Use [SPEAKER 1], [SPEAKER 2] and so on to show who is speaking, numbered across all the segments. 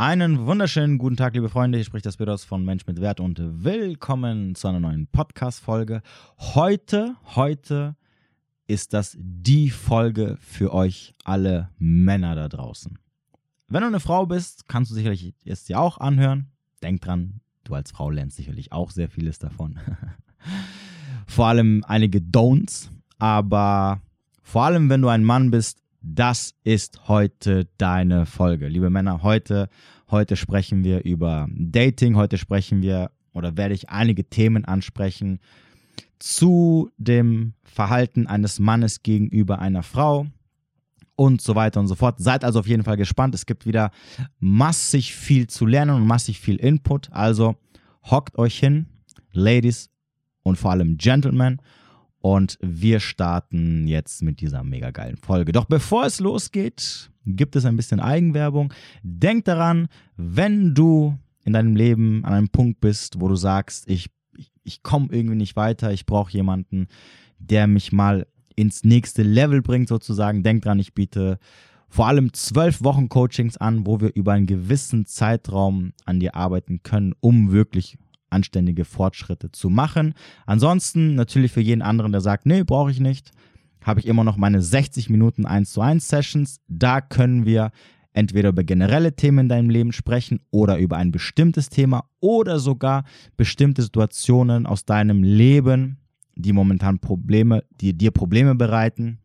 [SPEAKER 1] Einen wunderschönen guten Tag, liebe Freunde. Hier spricht das Biros von Mensch mit Wert und willkommen zu einer neuen Podcast-Folge. Heute, heute ist das die Folge für euch alle Männer da draußen. Wenn du eine Frau bist, kannst du sicherlich es dir auch anhören. Denk dran, du als Frau lernst sicherlich auch sehr vieles davon. vor allem einige Don'ts, aber vor allem, wenn du ein Mann bist, das ist heute deine Folge. Liebe Männer, heute, heute sprechen wir über Dating, heute sprechen wir oder werde ich einige Themen ansprechen zu dem Verhalten eines Mannes gegenüber einer Frau und so weiter und so fort. Seid also auf jeden Fall gespannt. Es gibt wieder massig viel zu lernen und massig viel Input. Also hockt euch hin, Ladies und vor allem Gentlemen und wir starten jetzt mit dieser mega geilen Folge. Doch bevor es losgeht, gibt es ein bisschen Eigenwerbung. Denk daran, wenn du in deinem Leben an einem Punkt bist, wo du sagst, ich, ich, komme irgendwie nicht weiter, ich brauche jemanden, der mich mal ins nächste Level bringt, sozusagen. Denk dran, ich biete vor allem zwölf Wochen Coachings an, wo wir über einen gewissen Zeitraum an dir arbeiten können, um wirklich anständige Fortschritte zu machen. Ansonsten natürlich für jeden anderen, der sagt, nee, brauche ich nicht, habe ich immer noch meine 60 Minuten 1 zu 1 Sessions. Da können wir entweder über generelle Themen in deinem Leben sprechen oder über ein bestimmtes Thema oder sogar bestimmte Situationen aus deinem Leben, die momentan Probleme, die dir Probleme bereiten.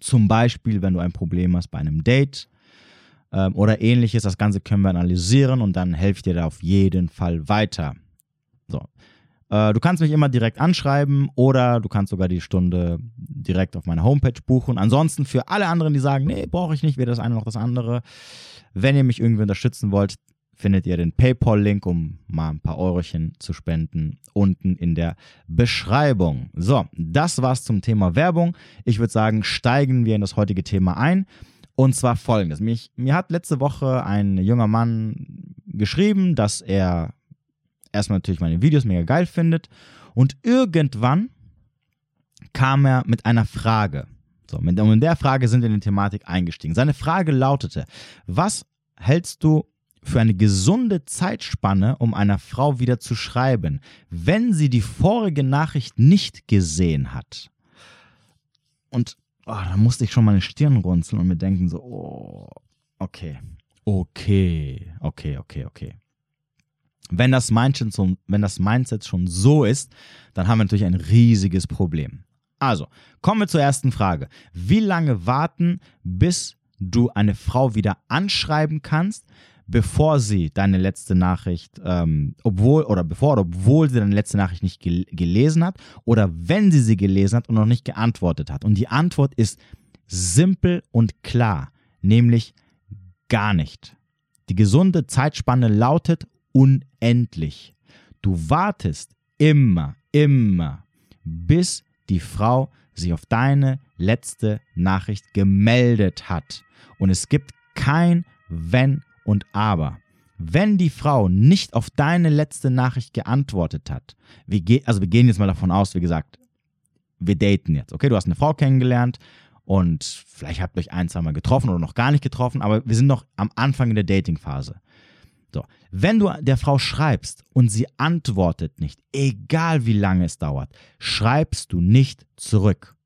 [SPEAKER 1] Zum Beispiel, wenn du ein Problem hast bei einem Date ähm, oder ähnliches. Das Ganze können wir analysieren und dann helfe ich dir da auf jeden Fall weiter. So. Äh, du kannst mich immer direkt anschreiben oder du kannst sogar die Stunde direkt auf meiner Homepage buchen. Ansonsten für alle anderen, die sagen, nee, brauche ich nicht, weder das eine noch das andere. Wenn ihr mich irgendwie unterstützen wollt, findet ihr den PayPal-Link, um mal ein paar Eurochen zu spenden, unten in der Beschreibung. So, das war's zum Thema Werbung. Ich würde sagen, steigen wir in das heutige Thema ein. Und zwar folgendes. Mich, mir hat letzte Woche ein junger Mann geschrieben, dass er erstmal natürlich meine Videos mega geil findet. Und irgendwann kam er mit einer Frage. So, und in der Frage sind wir in die Thematik eingestiegen. Seine Frage lautete: Was hältst du für eine gesunde Zeitspanne, um einer Frau wieder zu schreiben, wenn sie die vorige Nachricht nicht gesehen hat? Und oh, da musste ich schon meine Stirn runzeln und mir denken: so, oh, okay, okay, okay, okay, okay. Wenn das, Mindset schon, wenn das Mindset schon so ist, dann haben wir natürlich ein riesiges Problem. Also, kommen wir zur ersten Frage. Wie lange warten, bis du eine Frau wieder anschreiben kannst, bevor sie deine letzte Nachricht, ähm, obwohl oder bevor oder obwohl sie deine letzte Nachricht nicht gel gelesen hat oder wenn sie sie gelesen hat und noch nicht geantwortet hat? Und die Antwort ist simpel und klar, nämlich gar nicht. Die gesunde Zeitspanne lautet unendlich. Du wartest immer, immer, bis die Frau sich auf deine letzte Nachricht gemeldet hat. Und es gibt kein Wenn und Aber. Wenn die Frau nicht auf deine letzte Nachricht geantwortet hat, wir also wir gehen jetzt mal davon aus, wie gesagt, wir daten jetzt, okay? Du hast eine Frau kennengelernt und vielleicht habt ihr euch ein, zweimal getroffen oder noch gar nicht getroffen, aber wir sind noch am Anfang in der Datingphase. Wenn du der Frau schreibst und sie antwortet nicht, egal wie lange es dauert, schreibst du nicht zurück.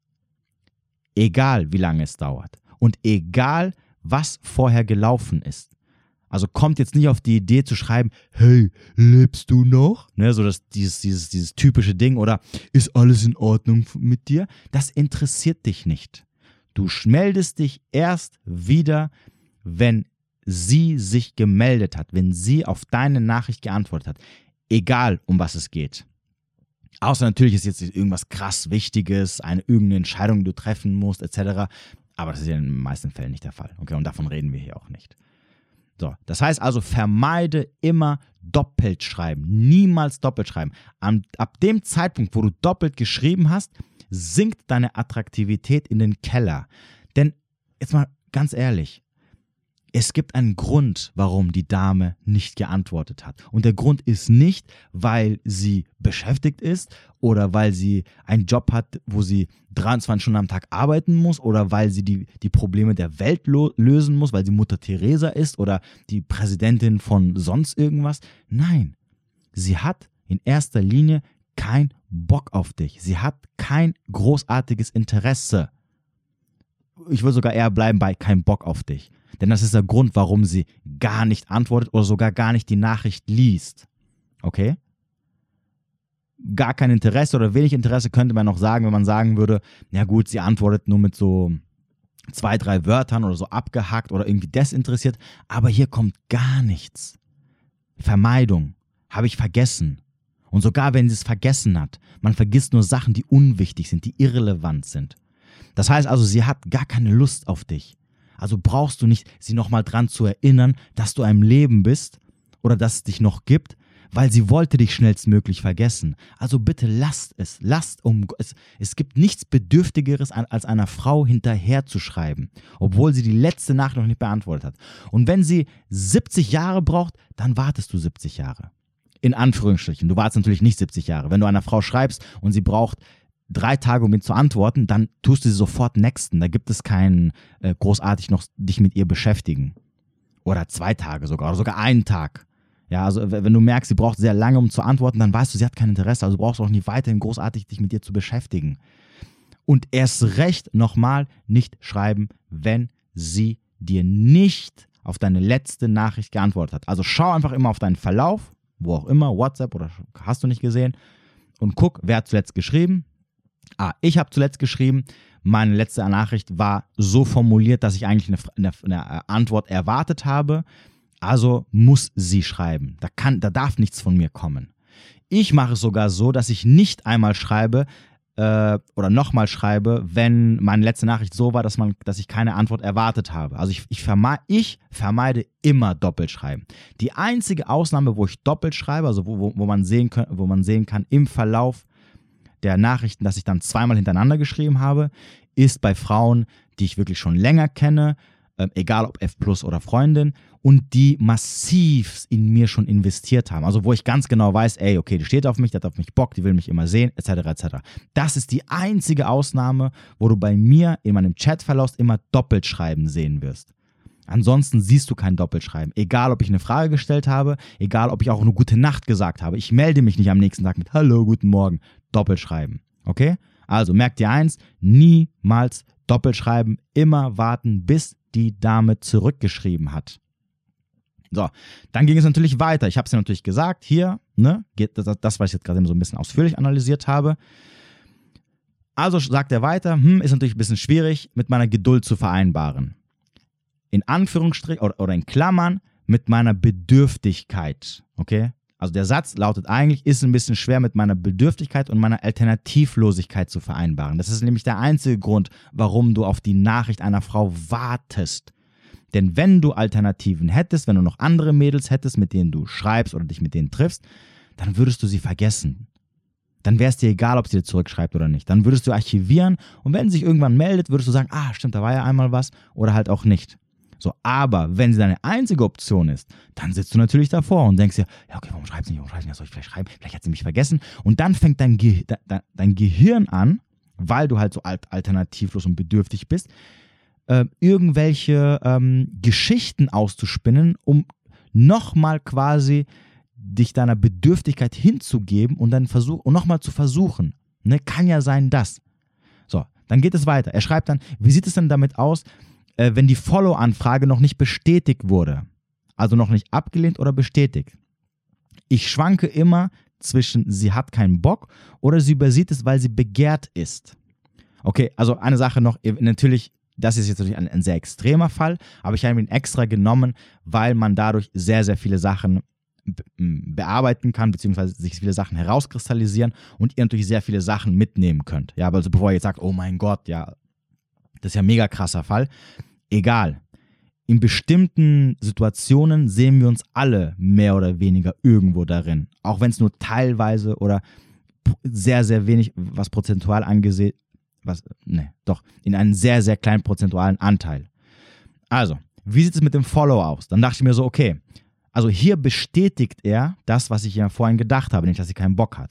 [SPEAKER 1] Egal wie lange es dauert und egal was vorher gelaufen ist. Also kommt jetzt nicht auf die Idee zu schreiben, hey, lebst du noch? Ne, so das, dieses, dieses, dieses typische Ding oder ist alles in Ordnung mit dir? Das interessiert dich nicht. Du meldest dich erst wieder, wenn sie sich gemeldet hat, wenn sie auf deine Nachricht geantwortet hat, egal um was es geht. Außer natürlich ist jetzt irgendwas krass Wichtiges, eine irgendeine Entscheidung, die du treffen musst, etc. Aber das ist ja in den meisten Fällen nicht der Fall. Okay, und davon reden wir hier auch nicht. So, das heißt also, vermeide immer doppelt schreiben. Niemals doppelt schreiben. ab dem Zeitpunkt, wo du doppelt geschrieben hast, sinkt deine Attraktivität in den Keller. Denn jetzt mal ganz ehrlich, Es gibt einen Grund, warum die Dame nicht geantwortet hat. Und der Grund ist nicht, weil sie beschäftigt ist oder weil sie einen Job hat, wo sie 23 Stunden am Tag arbeiten muss oder weil sie die, die Probleme der Welt lösen muss, weil sie Mutter Teresa ist oder die Präsidentin von sonst irgendwas. Nein, sie hat in erster Linie kein Bock auf dich. Sie hat kein großartiges Interesse. Ich würde sogar eher bleiben bei kein Bock auf dich. Denn das ist der Grund, warum sie gar nicht antwortet oder sogar gar nicht die Nachricht liest. Okay? Gar kein Interesse oder wenig Interesse könnte man noch sagen, wenn man sagen würde, na gut, sie antwortet nur mit so zwei, drei Wörtern oder so abgehackt oder irgendwie desinteressiert. Aber hier kommt gar nichts. Vermeidung. Habe ich vergessen. Und sogar wenn sie es vergessen hat, man vergisst nur Sachen, die unwichtig sind, die irrelevant sind. Das heißt also, sie hat gar keine Lust auf dich. Also brauchst du nicht, sie nochmal dran zu erinnern, dass du einem Leben bist oder dass es dich noch gibt, weil sie wollte dich schnellstmöglich vergessen. Also bitte lasst es, lasst um es. Es gibt nichts Bedürftigeres, als einer Frau hinterherzuschreiben, obwohl sie die letzte Nacht noch nicht beantwortet hat. Und wenn sie 70 Jahre braucht, dann wartest du 70 Jahre. In Anführungsstrichen. Du wartest natürlich nicht 70 Jahre. Wenn du einer Frau schreibst und sie braucht drei Tage, um mir zu antworten, dann tust du sie sofort nexten. Da gibt es keinen äh, großartig noch dich mit ihr beschäftigen. Oder zwei Tage sogar, oder sogar einen Tag. Ja, also wenn du merkst, sie braucht sehr lange, um zu antworten, dann weißt du, sie hat kein Interesse, also brauchst du auch nicht weiterhin großartig dich mit ihr zu beschäftigen. Und erst recht nochmal nicht schreiben, wenn sie dir nicht auf deine letzte Nachricht geantwortet hat. Also schau einfach immer auf deinen Verlauf, wo auch immer, WhatsApp oder hast du nicht gesehen, und guck, wer hat zuletzt geschrieben, Ah, ich habe zuletzt geschrieben, meine letzte Nachricht war so formuliert, dass ich eigentlich eine, eine, eine, Antwort erwartet habe. Also muss sie schreiben. Da, kann, da darf nichts von mir kommen. Ich mache es sogar so, dass ich nicht einmal schreibe äh, oder nochmal schreibe, wenn meine letzte Nachricht so war, dass, man, dass ich keine Antwort erwartet habe. Also ich, ich, verme ich vermeide immer Doppelschreiben. Die einzige Ausnahme, wo ich doppelt schreibe, also wo, wo, wo, man, sehen wo man sehen kann im Verlauf, der Nachrichten, dass ich dann zweimal hintereinander geschrieben habe, ist bei Frauen, die ich wirklich schon länger kenne, äh, egal ob F Plus oder Freundin, und die massiv in mir schon investiert haben. Also wo ich ganz genau weiß, ey, okay, die steht auf mich, die hat auf mich Bock, die will mich immer sehen, etc. etc. Das ist die einzige Ausnahme, wo du bei mir in meinem Chatverlauf immer Doppelschreiben sehen wirst. Ansonsten siehst du kein Doppelschreiben. Egal, ob ich eine Frage gestellt habe, egal, ob ich auch eine gute Nacht gesagt habe. Ich melde mich nicht am nächsten Tag mit Hallo, guten Morgen. Doppelschreiben. Okay? Also merkt dir eins, niemals Doppelschreiben, immer warten, bis die Dame zurückgeschrieben hat. So, dann ging es natürlich weiter. Ich habe es ja natürlich gesagt, hier, ne, das, was ich jetzt gerade so ein bisschen ausführlich analysiert habe. Also sagt er weiter, hm, ist natürlich ein bisschen schwierig, mit meiner Geduld zu vereinbaren in Anführungsstrichen oder, oder in Klammern mit meiner Bedürftigkeit. Okay? Also der Satz lautet eigentlich, ist ein bisschen schwer mit meiner Bedürftigkeit und meiner Alternativlosigkeit zu vereinbaren. Das ist nämlich der einzige Grund, warum du auf die Nachricht einer Frau wartest. Denn wenn du Alternativen hättest, wenn du noch andere Mädels hättest, mit denen du schreibst oder dich mit denen triffst, dann würdest du sie vergessen. Dann wäre es dir egal, ob sie dir zurückschreibt oder nicht. Dann würdest du archivieren und wenn sie sich irgendwann meldet, würdest du sagen, ah, stimmt, da war ja einmal was oder halt auch nicht. So, aber wenn sie deine einzige Option ist, dann sitzt du natürlich davor und denkst dir, ja, okay, warum schreibt sie nicht, warum schreibt sie nicht, soll ich vielleicht schreiben, vielleicht hat sie mich vergessen. Und dann fängt dein, Ge de dein Gehirn an, weil du halt so alternativlos und bedürftig bist, äh, irgendwelche ähm, Geschichten auszuspinnen, um nochmal quasi dich deiner Bedürftigkeit hinzugeben und dann versuch und nochmal zu versuchen. Ne? Kann ja sein, dass. So, dann geht es weiter. Er schreibt dann, wie sieht es denn damit aus, äh, wenn die Follow-Anfrage noch nicht bestätigt wurde. Also noch nicht abgelehnt oder bestätigt. Ich schwanke immer zwischen sie hat keinen Bock oder sie übersieht es, weil sie begehrt ist. Okay, also eine Sache noch, natürlich, das ist jetzt natürlich ein, ein sehr extremer Fall, aber ich habe ihn extra genommen, weil man dadurch sehr, sehr viele Sachen bearbeiten kann, beziehungsweise sich viele Sachen herauskristallisieren und ihr natürlich sehr viele Sachen mitnehmen könnt. Ja, also bevor ihr jetzt sagt, oh mein Gott, ja, das ist ja ein mega krasser Fall. Egal. In bestimmten Situationen sehen wir uns alle mehr oder weniger irgendwo darin. Auch wenn es nur teilweise oder sehr, sehr wenig, was prozentual angesehen, was, ne, doch, in einem sehr, sehr kleinen prozentualen Anteil. Also, wie sieht es mit dem Follow aus? Dann dachte ich mir so, okay, also hier bestätigt er das, was ich ja vorhin gedacht habe, nicht, dass sie keinen Bock hat.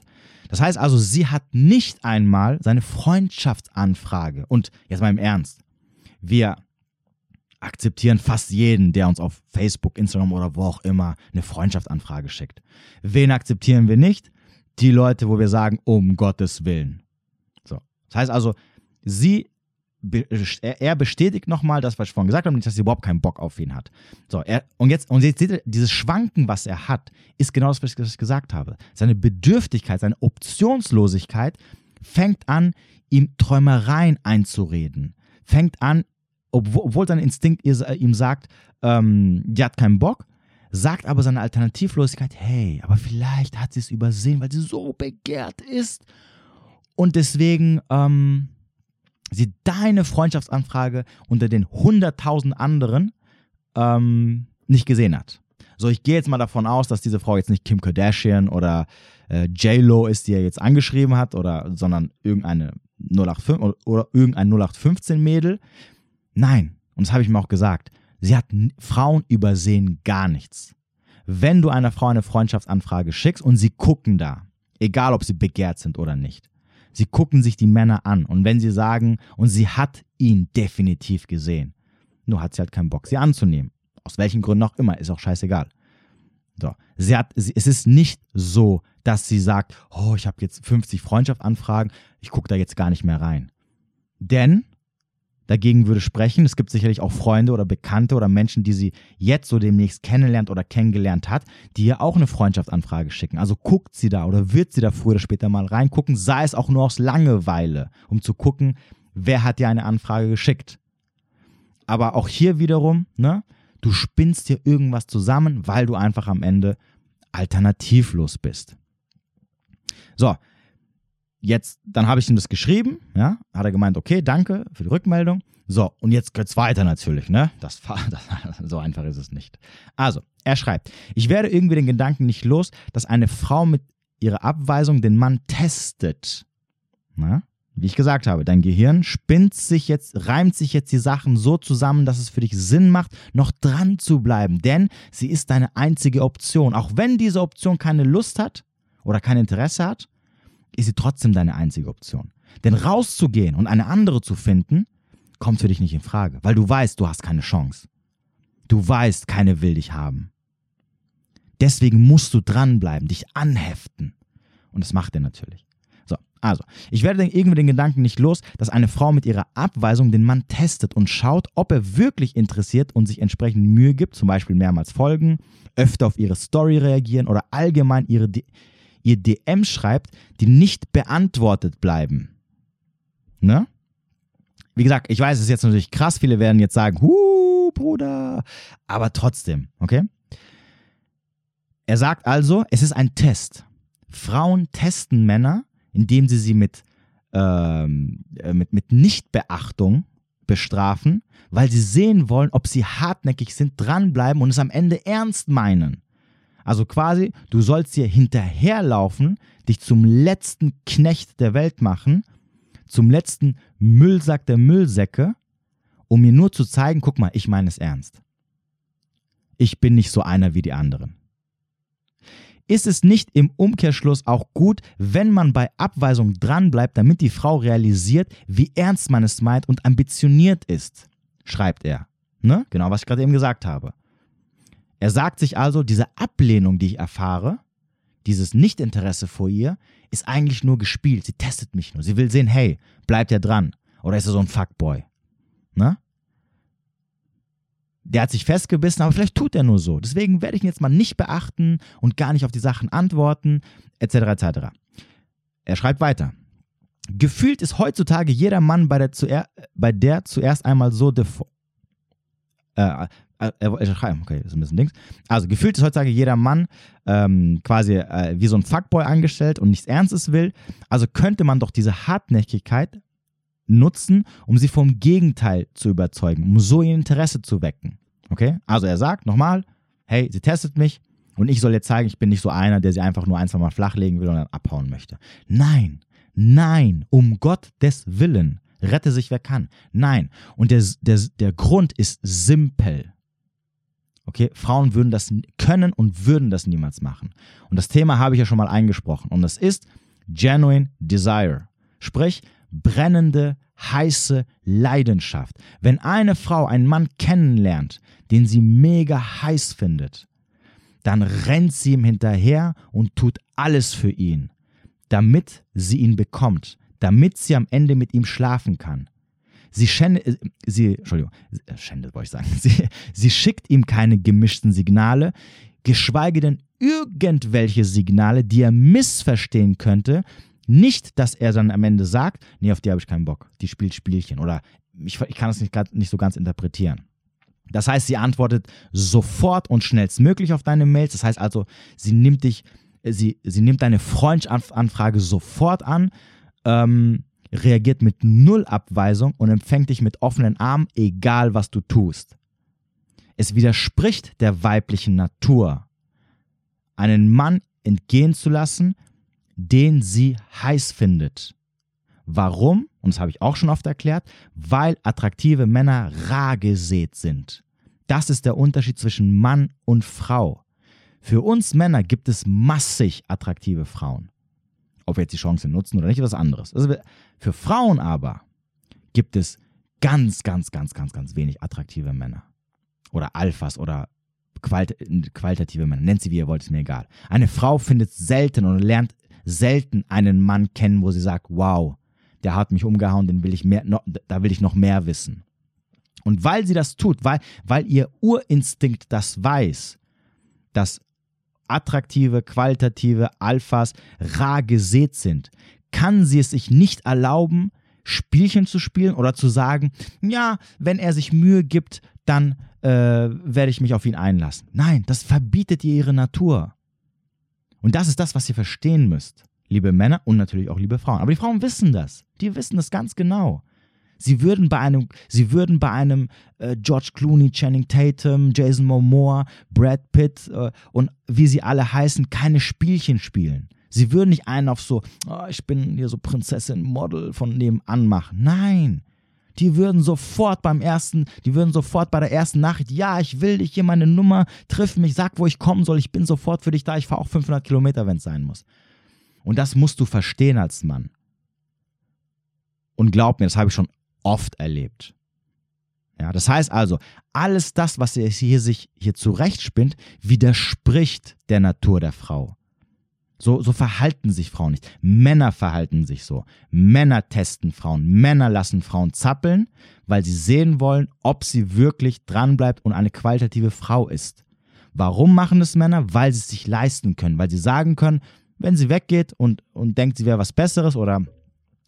[SPEAKER 1] Das heißt also, sie hat nicht einmal seine Freundschaftsanfrage. Und jetzt mal im Ernst, wir akzeptieren fast jeden, der uns auf Facebook, Instagram oder wo auch immer eine Freundschaftsanfrage schickt. Wen akzeptieren wir nicht? Die Leute, wo wir sagen, um Gottes Willen. So. Das heißt also, sie er bestätigt nochmal das, was ich vorhin gesagt habe, dass sie überhaupt keinen Bock auf ihn hat. So, er, und jetzt, und jetzt seht ihr, dieses Schwanken, was er hat, ist genau das, was ich gesagt habe. Seine Bedürftigkeit, seine Optionslosigkeit fängt an, ihm Träumereien einzureden. Fängt an, obwohl sein Instinkt ihm sagt, ähm, die hat keinen Bock, sagt aber seine Alternativlosigkeit, hey, aber vielleicht hat sie es übersehen, weil sie so begehrt ist. Und deswegen, ähm, sie deine Freundschaftsanfrage unter den 100.000 anderen ähm, nicht gesehen hat. So, ich gehe jetzt mal davon aus, dass diese Frau jetzt nicht Kim Kardashian oder äh, J-Lo ist, die er jetzt angeschrieben hat, oder, sondern irgendeine 085 oder, oder irgendein 0815-Mädel. Nein, und das habe ich mir auch gesagt, sie hat Frauen übersehen gar nichts. Wenn du einer Frau eine Freundschaftsanfrage schickst und sie gucken da, egal ob sie begehrt sind oder nicht, Sie gucken sich die Männer an und wenn sie sagen, und sie hat ihn definitiv gesehen, nur hat sie halt keinen Bock, sie anzunehmen. Aus welchen Gründen auch immer, ist auch scheißegal. So. Sie hat, sie, es ist nicht so, dass sie sagt, oh, ich habe jetzt 50 Freundschaftsanfragen, ich gucke da jetzt gar nicht mehr rein. Denn dagegen würde sprechen. Es gibt sicherlich auch Freunde oder Bekannte oder Menschen, die sie jetzt so demnächst kennenlernt oder kennengelernt hat, die ihr auch eine Freundschaftsanfrage schicken. Also guckt sie da oder wird sie da früher oder später mal reingucken, sei es auch nur aus Langeweile, um zu gucken, wer hat dir eine Anfrage geschickt. Aber auch hier wiederum, ne, du spinnst dir irgendwas zusammen, weil du einfach am Ende alternativlos bist. So, Jetzt, dann habe ich ihm das geschrieben, ja, hat er gemeint, okay, danke für die Rückmeldung. So, und jetzt geht's weiter natürlich, ne? Das, das, so einfach ist es nicht. Also, er schreibt, ich werde irgendwie den Gedanken nicht los, dass eine Frau mit ihrer Abweisung den Mann testet. Na? Wie ich gesagt habe, dein Gehirn spinnt sich jetzt, reimt sich jetzt die Sachen so zusammen, dass es für dich Sinn macht, noch dran zu bleiben, denn sie ist deine einzige Option. Auch wenn diese Option keine Lust hat oder kein Interesse hat, ist sie trotzdem deine einzige Option. Denn rauszugehen und eine andere zu finden, kommt für dich nicht in Frage, weil du weißt, du hast keine Chance. Du weißt, keine will dich haben. Deswegen musst du dranbleiben, dich anheften. Und das macht er natürlich. So, also, ich werde irgendwie den Gedanken nicht los, dass eine Frau mit ihrer Abweisung den Mann testet und schaut, ob er wirklich interessiert und sich entsprechend Mühe gibt, zum Beispiel mehrmals folgen, öfter auf ihre Story reagieren oder allgemein ihre, ihr DM schreibt, die nicht beantwortet bleiben. Ne? Wie gesagt, ich weiß, es ist jetzt natürlich krass. Viele werden jetzt sagen, huh, Bruder. Aber trotzdem, okay? Er sagt also, es ist ein Test. Frauen testen Männer, indem sie sie mit, ähm, äh, mit, mit Nichtbeachtung bestrafen, weil sie sehen wollen, ob sie hartnäckig sind, dranbleiben und es am Ende ernst meinen. Also quasi, du sollst dir hinterherlaufen, dich zum letzten Knecht der Welt machen, zum letzten Müllsack der Müllsäcke, um mir nur zu zeigen, guck mal, ich meine es ernst. Ich bin nicht so einer wie die anderen. Ist es nicht im Umkehrschluss auch gut, wenn man bei Abweisung dranbleibt, damit die Frau realisiert, wie ernst man es meint und ambitioniert ist? Schreibt er. Ne? Genau, was ich gerade eben gesagt habe. Er sagt sich also, diese Ablehnung, die ich erfahre, dieses Nichtinteresse vor ihr, ist eigentlich nur gespielt. Sie testet mich nur. Sie will sehen, hey, bleibt er dran? Oder ist er so ein Fuckboy? Ne? Der hat sich festgebissen, aber vielleicht tut er nur so. Deswegen werde ich ihn jetzt mal nicht beachten und gar nicht auf die Sachen antworten, etc. etc. Er schreibt weiter. Gefühlt ist heutzutage jeder Mann bei der, zuer bei der zuerst einmal so äh, äh, okay, das ist ein bisschen Dings. Also gefühlt ist heutzutage jeder Mann ähm, quasi äh, wie so ein Fuckboy angestellt und nichts Ernstes will. Also könnte man doch diese Hartnäckigkeit nutzen, um sie vom Gegenteil zu überzeugen, um so ihr Interesse zu wecken. Okay? Also er sagt nochmal, hey, sie testet mich und ich soll jetzt zeigen, ich bin nicht so einer, der sie einfach nur ein, zwei Mal flachlegen will und dann abhauen möchte. Nein, nein, um Gottes Willen. Rette sich, wer kann. Nein. Und der, der, der Grund ist simpel. Okay, Frauen würden das können und würden das niemals machen. Und das Thema habe ich ja schon mal eingesprochen. Und das ist genuine desire. Sprich, brennende, heiße Leidenschaft. Wenn eine Frau einen Mann kennenlernt, den sie mega heiß findet, dann rennt sie ihm hinterher und tut alles für ihn, damit sie ihn bekommt, damit sie am Ende mit ihm schlafen kann. Sie schändet, äh, sie, Entschuldigung, äh, schändet wollte ich sagen, sie, sie schickt ihm keine gemischten Signale, geschweige denn irgendwelche Signale, die er missverstehen könnte. Nicht, dass er dann am Ende sagt, nee, auf die habe ich keinen Bock, die spielt Spielchen oder ich, ich kann das nicht, nicht so ganz interpretieren. Das heißt, sie antwortet sofort und schnellstmöglich auf deine Mails. Das heißt also, sie nimmt dich, sie, sie nimmt deine Freundschaftsanfrage sofort an, ähm, reagiert mit null Abweisung und empfängt dich mit offenen Armen, egal was du tust. Es widerspricht der weiblichen Natur, einen Mann entgehen zu lassen, den sie heiß findet. Warum? Und das habe ich auch schon oft erklärt, weil attraktive Männer rar gesät sind. Das ist der Unterschied zwischen Mann und Frau. Für uns Männer gibt es massig attraktive Frauen. Ob wir jetzt die Chance nutzen oder nicht, ist was anderes. Also für Frauen aber gibt es ganz, ganz, ganz, ganz, ganz wenig attraktive Männer. Oder Alphas oder qualitative Männer. Nennt sie wie ihr wollt, ist mir egal. Eine Frau findet selten oder lernt selten einen Mann kennen, wo sie sagt, wow, der hat mich umgehauen, den will ich mehr, noch, da will ich noch mehr wissen. Und weil sie das tut, weil, weil ihr Urinstinkt das weiß, dass attraktive, qualitative Alphas rar gesät sind, kann sie es sich nicht erlauben, Spielchen zu spielen oder zu sagen, ja, wenn er sich Mühe gibt, dann äh, werde ich mich auf ihn einlassen. Nein, das verbietet ihr ihre Natur. Und das ist das, was ihr verstehen müsst, liebe Männer und natürlich auch liebe Frauen. Aber die Frauen wissen das. Die wissen das ganz genau. Sie würden bei einem, sie würden bei einem äh, George Clooney, Channing Tatum, Jason Momoa, Brad Pitt äh, und wie sie alle heißen, keine Spielchen spielen. Sie würden nicht einen auf so, oh, ich bin hier so Prinzessin Model von nebenan machen. Nein. Die würden sofort beim ersten, die würden sofort bei der ersten Nachricht, ja, ich will dich, hier meine Nummer, triff mich, sag, wo ich kommen soll, ich bin sofort für dich da, ich fahre auch 500 Kilometer, wenn es sein muss. Und das musst du verstehen als Mann. Und glaub mir, das habe ich schon oft erlebt. Ja, das heißt also, alles das, was hier sich hier zurechtspinnt, widerspricht der Natur der Frau. So, so verhalten sich Frauen nicht. Männer verhalten sich so. Männer testen Frauen. Männer lassen Frauen zappeln, weil sie sehen wollen, ob sie wirklich dranbleibt und eine qualitative Frau ist. Warum machen es Männer? Weil sie es sich leisten können, weil sie sagen können, wenn sie weggeht und, und denkt, sie wäre was Besseres oder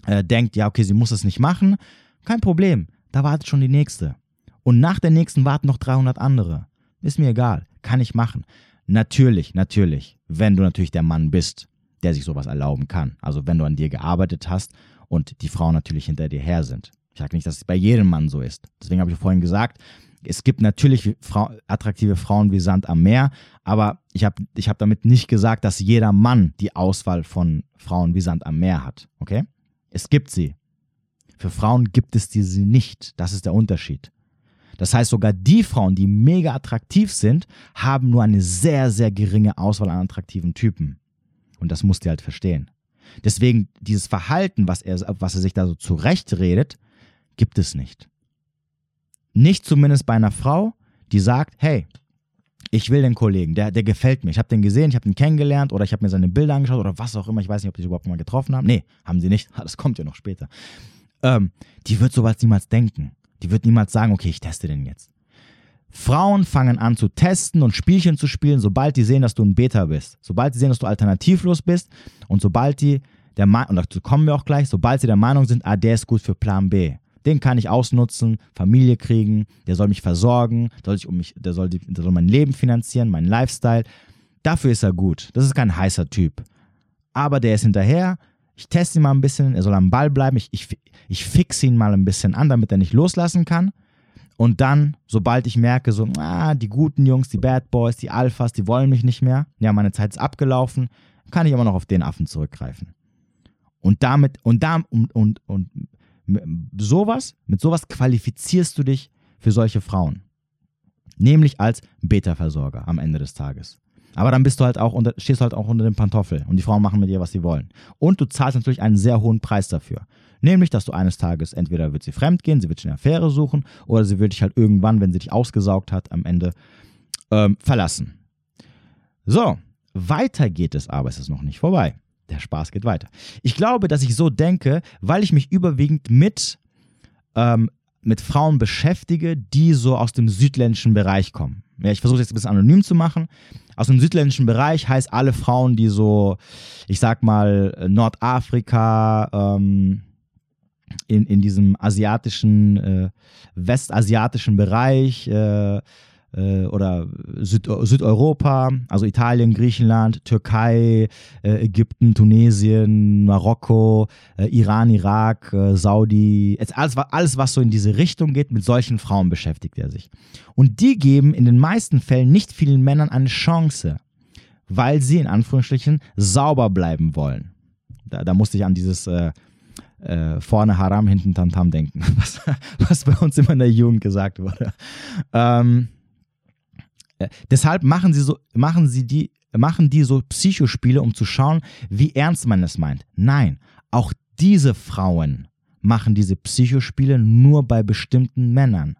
[SPEAKER 1] äh, denkt, ja, okay, sie muss es nicht machen, kein Problem, da wartet schon die nächste. Und nach der nächsten warten noch 300 andere. Ist mir egal, kann ich machen. Natürlich, natürlich, wenn du natürlich der Mann bist, der sich sowas erlauben kann. Also wenn du an dir gearbeitet hast und die Frauen natürlich hinter dir her sind. Ich sage nicht, dass es bei jedem Mann so ist. Deswegen habe ich vorhin gesagt, es gibt natürlich Frau, attraktive Frauen wie Sand am Meer, aber ich habe ich hab damit nicht gesagt, dass jeder Mann die Auswahl von Frauen wie Sand am Meer hat. Okay? Es gibt sie. Für Frauen gibt es diese nicht. Das ist der Unterschied. Das heißt, sogar die Frauen, die mega attraktiv sind, haben nur eine sehr, sehr geringe Auswahl an attraktiven Typen. Und das musst ihr halt verstehen. Deswegen, dieses Verhalten, was er, was er sich da so zurechtredet, gibt es nicht. Nicht zumindest bei einer Frau, die sagt, hey, ich will den Kollegen, der, der gefällt mir. Ich habe den gesehen, ich habe den kennengelernt oder ich habe mir seine Bilder angeschaut oder was auch immer. Ich weiß nicht, ob die sich überhaupt mal getroffen haben. Nee, haben sie nicht. Das kommt ja noch später ähm, die wird sowas niemals denken. Die wird niemals sagen, okay, ich teste den jetzt. Frauen fangen an zu testen und Spielchen zu spielen, sobald die sehen, dass du ein Beta bist. Sobald sie sehen, dass du alternativlos bist und sobald die der Meinung, und dazu kommen wir auch gleich, sobald sie der Meinung sind, ah, der ist gut für Plan B. Den kann ich ausnutzen, Familie kriegen, der soll mich versorgen, soll ich um mich, der, soll die, der soll mein Leben finanzieren, meinen Lifestyle. Dafür ist er gut. Das ist kein heißer Typ. Aber der ist hinterher, ich teste ihn mal ein bisschen, er soll am Ball bleiben, ich, ich, ich fixe ihn mal ein bisschen an, damit er nicht loslassen kann. Und dann, sobald ich merke, so, ah, die guten Jungs, die Bad Boys, die Alphas, die wollen mich nicht mehr, ja, meine Zeit ist abgelaufen, kann ich immer noch auf den Affen zurückgreifen. Und damit, und da, und, und, und sowas, mit sowas qualifizierst du dich für solche Frauen. nämlich als Beta-Versorger am Ende des Tages. Aber dann bist du halt auch unter, stehst du halt auch unter dem Pantoffel und die Frauen machen mit dir, was sie wollen. Und du zahlst natürlich einen sehr hohen Preis dafür. Nämlich, dass du eines Tages entweder wird sie fremd gehen, sie wird sich eine Affäre suchen oder sie wird dich halt irgendwann, wenn sie dich ausgesaugt hat, am Ende ähm, verlassen. So, weiter geht es aber, es ist noch nicht vorbei. Der Spaß geht weiter. Ich glaube, dass ich so denke, weil ich mich überwiegend mit, ähm, mit Frauen beschäftige, die so aus dem südländischen Bereich kommen. Ja, ich versuche jetzt ein bisschen anonym zu machen. Aus dem südländischen Bereich heißt alle Frauen, die so, ich sag mal, Nordafrika, ähm, in, in diesem asiatischen, äh, westasiatischen Bereich äh, oder Süd, Südeuropa, also Italien, Griechenland, Türkei, äh, Ägypten, Tunesien, Marokko, äh, Iran, Irak, äh, Saudi, alles, alles, was so in diese Richtung geht, mit solchen Frauen beschäftigt er sich. Und die geben in den meisten Fällen nicht vielen Männern eine Chance, weil sie in Anführungsstrichen sauber bleiben wollen. Da, da musste ich an dieses äh, äh, vorne Haram, hinten Tamtam denken, was, was bei uns immer in der Jugend gesagt wurde. Ähm, äh, deshalb machen sie so, machen sie die, machen die so Psychospiele, um zu schauen, wie ernst man es meint. Nein, auch diese Frauen machen diese Psychospiele nur bei bestimmten Männern.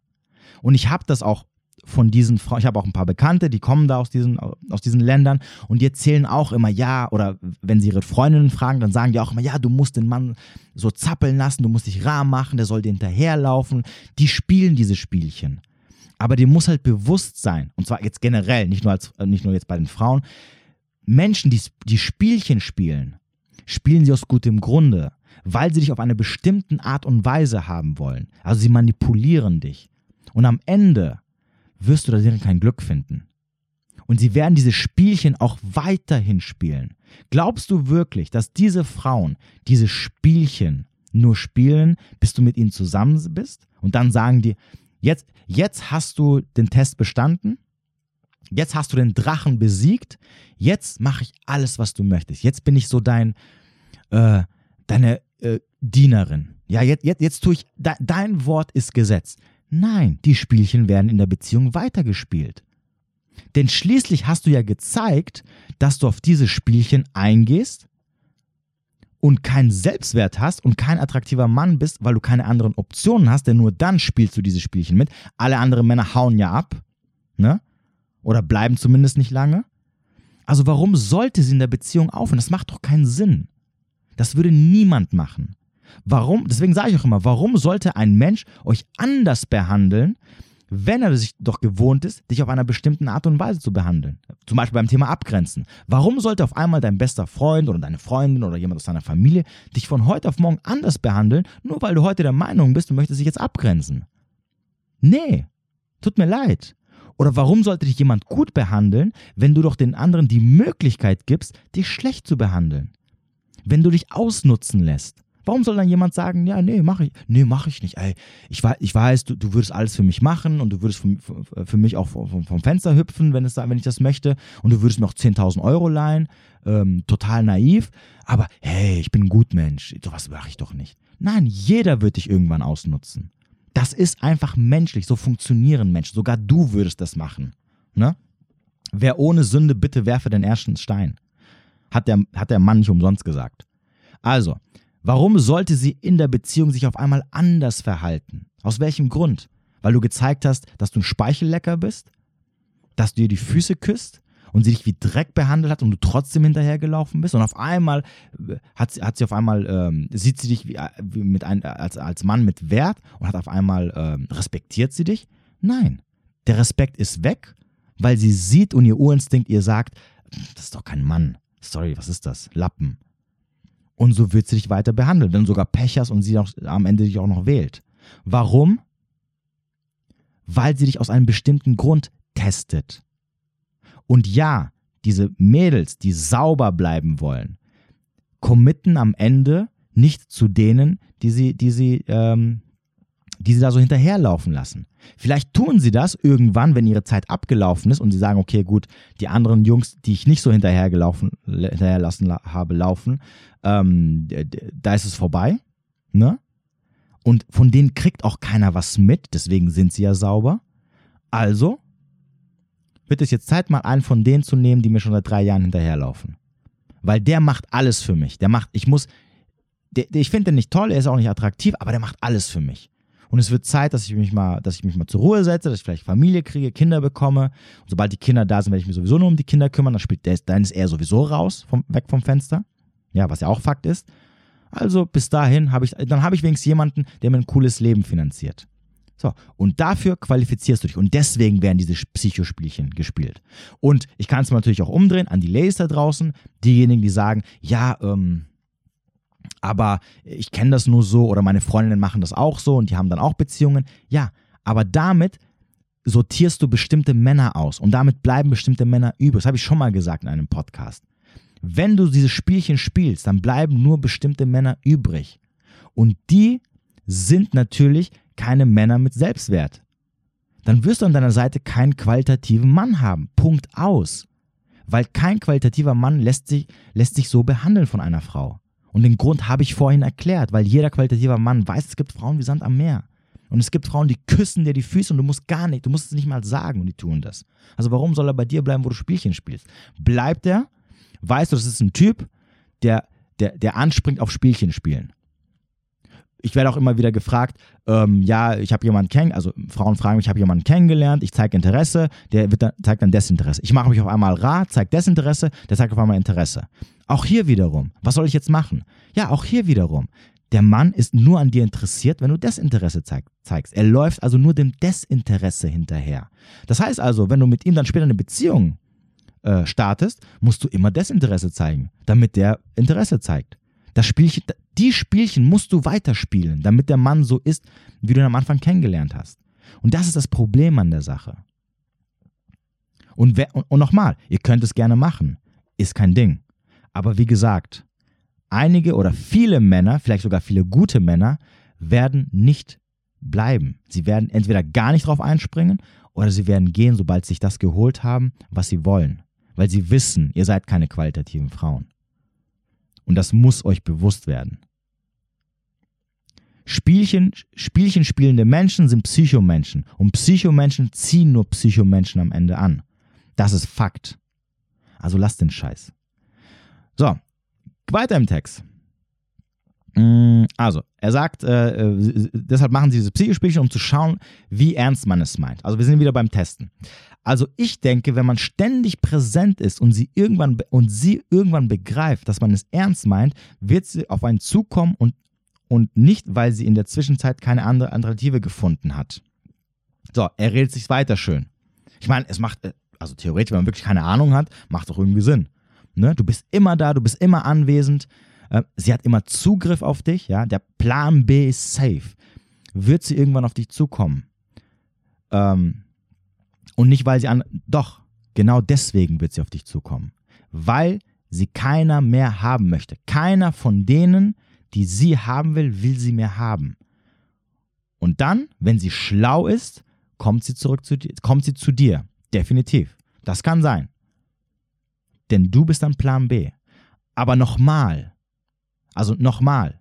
[SPEAKER 1] Und ich habe das auch von diesen Frauen, ich habe auch ein paar Bekannte, die kommen da aus diesen, aus diesen Ländern und die erzählen auch immer, ja, oder wenn sie ihre Freundinnen fragen, dann sagen die auch immer, ja, du musst den Mann so zappeln lassen, du musst dich rar machen, der soll dir hinterherlaufen. Die spielen diese Spielchen. Aber dir muss halt bewusst sein, und zwar jetzt generell, nicht nur, als, äh, nicht nur jetzt bei den Frauen, Menschen, die, die Spielchen spielen, spielen sie aus gutem Grunde, weil sie dich auf eine bestimmte Art und Weise haben wollen. Also sie manipulieren dich. Und am Ende wirst du darin kein Glück finden. Und sie werden diese Spielchen auch weiterhin spielen. Glaubst du wirklich, dass diese Frauen diese Spielchen nur spielen, bis du mit ihnen zusammen bist? Und dann sagen die, jetzt, jetzt hast du den Test bestanden, jetzt hast du den Drachen besiegt, jetzt mache ich alles, was du möchtest. Jetzt bin ich so dein, äh, deine äh, Dienerin. Ja, jetzt, jetzt, jetzt tue ich, de, dein Wort ist Gesetz. Nein, die Spielchen werden in der Beziehung weitergespielt. Denn schließlich hast du ja gezeigt, dass du auf diese Spielchen eingehst und keinen Selbstwert hast und kein attraktiver Mann bist, weil du keine anderen Optionen hast, denn nur dann spielst du diese Spielchen mit. Alle anderen Männer hauen ja ab, ne? Oder bleiben zumindest nicht lange. Also warum sollte sie in der Beziehung aufhören? Das macht doch keinen Sinn. Das würde niemand machen. Warum? Deswegen sage ich auch immer, warum sollte ein Mensch euch anders behandeln, wenn er sich doch gewohnt ist, dich auf einer bestimmten Art und Weise zu behandeln? Zum Beispiel beim Thema Abgrenzen. Warum sollte auf einmal dein bester Freund oder deine Freundin oder jemand aus deiner Familie dich von heute auf morgen anders behandeln, nur weil du heute der Meinung bist, du möchtest dich jetzt abgrenzen? Nee, tut mir leid. Oder warum sollte dich jemand gut behandeln, wenn du doch den anderen die Möglichkeit gibst, dich schlecht zu behandeln? Wenn du dich ausnutzen lässt? Warum soll dann jemand sagen, ja, nee, mach ich, nee, mach ich nicht. Ey, ich, weiß, ich weiß, du, du würdest alles für mich machen und du würdest für, für mich auch vom, vom, Fenster hüpfen, wenn, es, wenn ich das möchte und du würdest mir auch 10.000 Euro leihen, ähm, total naiv, aber hey, ich bin ein Gutmensch, sowas mache ich doch nicht. Nein, jeder wird dich irgendwann ausnutzen. Das ist einfach menschlich, so funktionieren Menschen. Sogar du würdest das machen. Ne? Wer ohne Sünde, bitte werfe den ersten Stein. Hat der, hat der Mann nicht umsonst gesagt. Also, Warum sollte sie in der Beziehung sich auf einmal anders verhalten? Aus welchem Grund? Weil du gezeigt hast, dass du ein Speichellecker bist? Dass du ihr die Füße küsst? Und sie dich wie Dreck behandelt hat und du trotzdem hinterhergelaufen bist und auf einmal äh, hat sie, hat sie auf einmal, ähm, sieht sie dich wie, äh, wie mit ein, als, als Mann mit Wert und hat auf einmal, ähm, respektiert sie dich? Nein. Der Respekt ist weg, weil sie sieht und ihr Urinstinkt ihr sagt, das ist doch kein Mann. Sorry, was ist das? Lappen. Und so wird sie dich weiter behandeln, wenn du sogar Pech hast und sie auch, am Ende dich auch noch wählt. Warum? Weil sie dich aus einem bestimmten Grund testet. Und ja, diese Mädels, die sauber bleiben wollen, committen am Ende nicht zu denen, die sie, die sie ähm, die sie da so hinterherlaufen lassen. Vielleicht tun sie das irgendwann, wenn ihre Zeit abgelaufen ist und sie sagen, okay, gut, die anderen Jungs, die ich nicht so hinterhergelaufen, hinterherlassen habe, laufen, ähm, da ist es vorbei, ne? Und von denen kriegt auch keiner was mit, deswegen sind sie ja sauber. Also wird es jetzt Zeit, mal einen von denen zu nehmen, die mir schon seit drei Jahren hinterherlaufen. Weil der macht alles für mich. Der macht, ich muss, der, der, ich finde den nicht toll, er ist auch nicht attraktiv, aber der macht alles für mich. Und es wird Zeit, dass ich mich mal, dass ich mich mal zur Ruhe setze, dass ich vielleicht Familie kriege, Kinder bekomme. Und sobald die Kinder da sind, werde ich mich sowieso nur um die Kinder kümmern. Dann, spielt der, dann ist er sowieso raus, vom, weg vom Fenster. Ja, was ja auch Fakt ist. Also bis dahin habe ich, dann habe ich wenigstens jemanden, der mir ein cooles Leben finanziert. So, und dafür qualifizierst du dich. Und deswegen werden diese Psychospielchen gespielt. Und ich kann es natürlich auch umdrehen an die Ladies da draußen, diejenigen, die sagen, ja, ähm, aber ich kenne das nur so oder meine Freundinnen machen das auch so und die haben dann auch Beziehungen. Ja, aber damit sortierst du bestimmte Männer aus und damit bleiben bestimmte Männer übrig. Das habe ich schon mal gesagt in einem Podcast. Wenn du dieses Spielchen spielst, dann bleiben nur bestimmte Männer übrig. Und die sind natürlich keine Männer mit Selbstwert. Dann wirst du an deiner Seite keinen qualitativen Mann haben. Punkt aus. Weil kein qualitativer Mann lässt sich, lässt sich so behandeln von einer Frau. Und den Grund habe ich vorhin erklärt, weil jeder qualitativer Mann weiß, es gibt Frauen wie Sand am Meer. Und es gibt Frauen, die küssen dir die Füße und du musst gar nicht, du musst es nicht mal sagen und die tun das. Also warum soll er bei dir bleiben, wo du Spielchen spielst? Bleibt er, weißt du, das ist ein Typ, der, der, der anspringt auf Spielchen spielen ich werde auch immer wieder gefragt, ähm, ja, ich habe jemanden kennengelernt, also Frauen fragen mich, ich habe jemanden kennengelernt, ich zeige Interesse, der dann, zeigt dann Desinteresse. Ich mache mich auf einmal rar, zeige Desinteresse, der zeigt auf einmal Interesse. Auch hier wiederum, was soll ich jetzt machen? Ja, auch hier wiederum. Der Mann ist nur an dir interessiert, wenn du Desinteresse zeig, zeigst. Er läuft also nur dem Desinteresse hinterher. Das heißt also, wenn du mit ihm dann später eine Beziehung äh, startest, musst du immer Desinteresse zeigen, damit der Interesse zeigt. Das Spielchen, die Spielchen musst du weiterspielen, damit der Mann so ist, wie du ihn am Anfang kennengelernt hast. Und das ist das Problem an der Sache. Und, und, und nochmal, ihr könnt es gerne machen, ist kein Ding. Aber wie gesagt, einige oder viele Männer, vielleicht sogar viele gute Männer, werden nicht bleiben. Sie werden entweder gar nicht drauf einspringen oder sie werden gehen, sobald sie sich das geholt haben, was sie wollen. Weil sie wissen, ihr seid keine qualitativen Frauen. Und das muss euch bewusst werden. Spielchen, Spielchen spielende Menschen sind Psychomenschen und Psychomenschen ziehen nur Psychomenschen am Ende an. Das ist Fakt. Also lasst den Scheiß. So, weiter im Text. Mm, also, er sagt, äh, äh, deshalb machen sie diese Psychospielchen, um zu schauen, wie ernst man es meint. Also, wir sind wieder beim Testen. Also, ich denke, wenn man ständig präsent ist und sie irgendwann und sie irgendwann begreift, dass man es ernst meint, wird sie auf einen zukommen und, und nicht, weil sie in der Zwischenzeit keine andere Alternative gefunden hat. So, er redet sich weiter schön. Ich meine, es macht, äh, also theoretisch, wenn man wirklich keine Ahnung hat, macht doch irgendwie Sinn. Ne? Du bist immer da, du bist immer anwesend äh, sie hat immer Zugriff auf dich, ja. Der Plan B ist safe. Wird sie irgendwann auf dich zukommen? Ähm, und nicht, weil sie an. Doch, genau deswegen wird sie auf dich zukommen. Weil sie keiner mehr haben möchte. Keiner von denen, die sie haben will, will sie mehr haben. Und dann, wenn sie schlau ist, kommt sie zurück zu dir, kommt sie zu dir. Definitiv. Das kann sein. Denn du bist dann Plan B. Aber nochmal, also nochmal,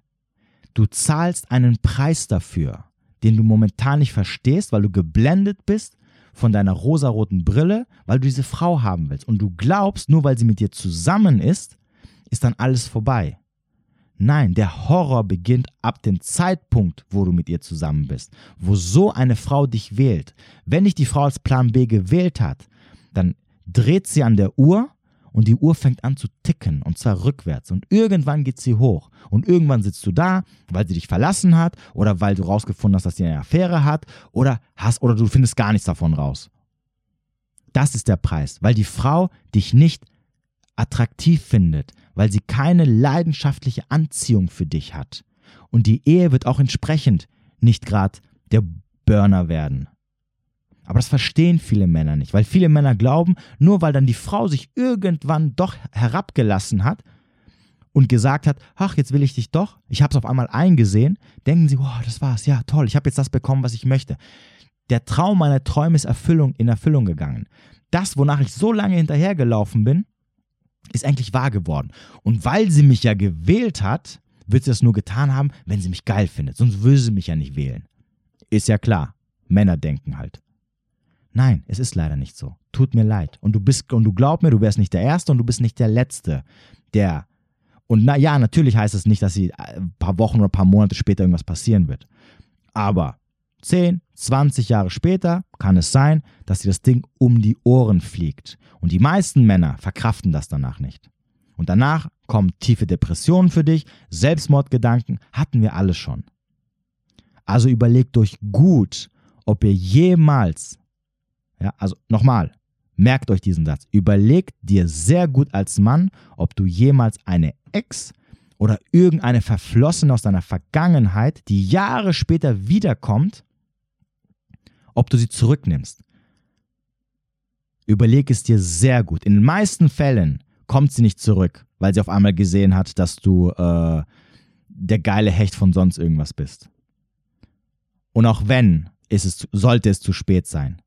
[SPEAKER 1] du zahlst einen Preis dafür, den du momentan nicht verstehst, weil du geblendet bist von deiner rosaroten Brille, weil du diese Frau haben willst. Und du glaubst, nur weil sie mit dir zusammen ist, ist dann alles vorbei. Nein, der Horror beginnt ab dem Zeitpunkt, wo du mit ihr zusammen bist, wo so eine Frau dich wählt. Wenn dich die Frau als Plan B gewählt hat, dann dreht sie an der Uhr und die Uhr fängt an zu ticken und zwar rückwärts und irgendwann geht sie hoch und irgendwann sitzt du da, weil sie dich verlassen hat oder weil du rausgefunden hast, dass sie eine Affäre hat oder hast oder du findest gar nichts davon raus. Das ist der Preis, weil die Frau dich nicht attraktiv findet, weil sie keine leidenschaftliche Anziehung für dich hat. Und die Ehe wird auch entsprechend nicht gerade der Burner werden. Aber das verstehen viele Männer nicht, weil viele Männer glauben, nur weil dann die Frau sich irgendwann doch herabgelassen hat und gesagt hat, ach, jetzt will ich dich doch, ich habe es auf einmal eingesehen, denken sie, wow, das war's, ja, toll, ich habe jetzt das bekommen, was ich möchte. Der Traum meiner Träume ist Erfüllung, in Erfüllung gegangen. Das, wonach ich so lange hinterhergelaufen bin, ist eigentlich wahr geworden. Und weil sie mich ja gewählt hat, wird sie das nur getan haben, wenn sie mich geil findet. Sonst würde sie mich ja nicht wählen. Ist ja klar. Männer denken halt. Nein, es ist leider nicht so. Tut mir leid. Und du bist, und du glaub mir, du wärst nicht der Erste und du bist nicht der Letzte, der. Und na ja, natürlich heißt es nicht, dass sie ein äh, paar Wochen oder ein paar Monate später irgendwas passieren wird. Aber 10, 20 Jahre später kann es sein, dass dir das Ding um die Ohren fliegt. Und die meisten Männer verkraften das danach nicht. Und danach kommen tiefe Depressionen für dich, Selbstmordgedanken, hatten wir alles schon. Also überlegt euch gut, ob ihr jemals, ja, also nochmal, merkt euch diesen Satz, überlegt dir sehr gut als Mann, ob du jemals eine Ex oder irgendeine Verflossene aus deiner Vergangenheit, die Jahre später wiederkommt, ob du sie zurücknimmst. Überleg es dir sehr gut. In den meisten Fällen kommt sie nicht zurück, weil sie auf einmal gesehen hat, dass du äh, der geile Hecht von sonst irgendwas bist. Und auch wenn, ist es, sollte es zu spät sein.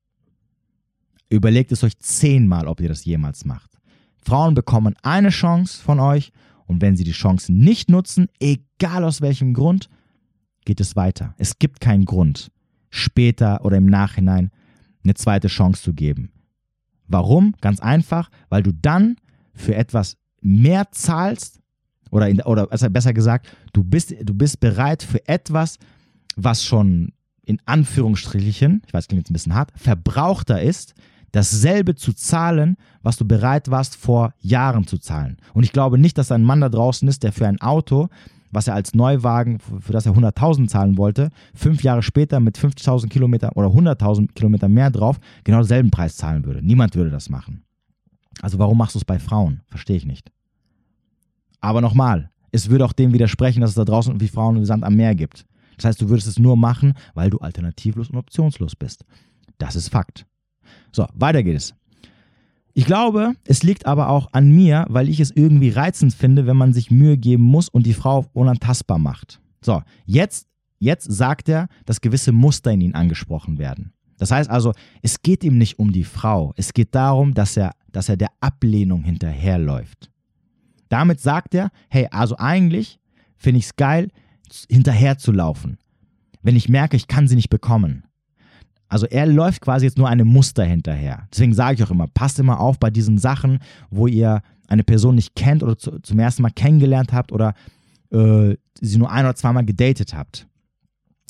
[SPEAKER 1] Überlegt es euch zehnmal, ob ihr das jemals macht. Frauen bekommen eine Chance von euch und wenn sie die Chance nicht nutzen, egal aus welchem Grund, geht es weiter. Es gibt keinen Grund, später oder im Nachhinein eine zweite Chance zu geben. Warum? Ganz einfach, weil du dann für etwas mehr zahlst oder, in, oder besser gesagt, du bist, du bist bereit für etwas, was schon in Anführungsstrichen, ich weiß, klingt jetzt ein bisschen hart, verbrauchter ist, dasselbe zu zahlen, was du bereit warst vor Jahren zu zahlen. Und ich glaube nicht, dass ein Mann da draußen ist, der für ein Auto, was er als Neuwagen, für das er 100.000 zahlen wollte, fünf Jahre später mit 50.000 Kilometer oder 100.000 Kilometer mehr drauf, genau denselben Preis zahlen würde. Niemand würde das machen. Also warum machst du es bei Frauen? Verstehe ich nicht. Aber nochmal, es würde auch dem widersprechen, dass es da draußen wie Frauen wie Sand am Meer gibt. Das heißt, du würdest es nur machen, weil du alternativlos und optionslos bist. Das ist Fakt. So, weiter geht es. Ich glaube, es liegt aber auch an mir, weil ich es irgendwie reizend finde, wenn man sich Mühe geben muss und die Frau unantastbar macht. So, jetzt, jetzt sagt er, dass gewisse Muster in ihn angesprochen werden. Das heißt also, es geht ihm nicht um die Frau. Es geht darum, dass er, dass er der Ablehnung hinterherläuft. Damit sagt er, hey, also eigentlich finde ich es geil, hinterherzulaufen, wenn ich merke, ich kann sie nicht bekommen. Also er läuft quasi jetzt nur einem Muster hinterher. Deswegen sage ich auch immer, passt immer auf bei diesen Sachen, wo ihr eine Person nicht kennt oder zu, zum ersten Mal kennengelernt habt oder äh, sie nur ein oder zweimal gedatet habt.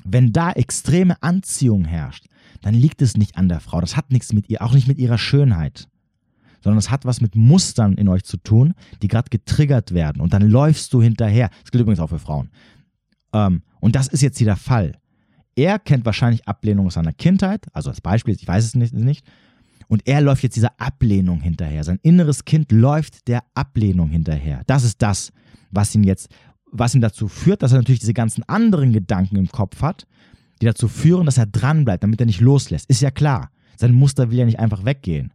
[SPEAKER 1] Wenn da extreme Anziehung herrscht, dann liegt es nicht an der Frau. Das hat nichts mit ihr, auch nicht mit ihrer Schönheit. Sondern es hat was mit Mustern in euch zu tun, die gerade getriggert werden. Und dann läufst du hinterher. Das gilt übrigens auch für Frauen. Ähm, und das ist jetzt hier der Fall. Er kennt wahrscheinlich Ablehnung aus seiner Kindheit, also als Beispiel, ich weiß es nicht, nicht. Und er läuft jetzt dieser Ablehnung hinterher. Sein inneres Kind läuft der Ablehnung hinterher. Das ist das, was ihn jetzt, was ihn dazu führt, dass er natürlich diese ganzen anderen Gedanken im Kopf hat, die dazu führen, dass er dranbleibt, damit er nicht loslässt. Ist ja klar. Sein Muster will ja nicht einfach weggehen.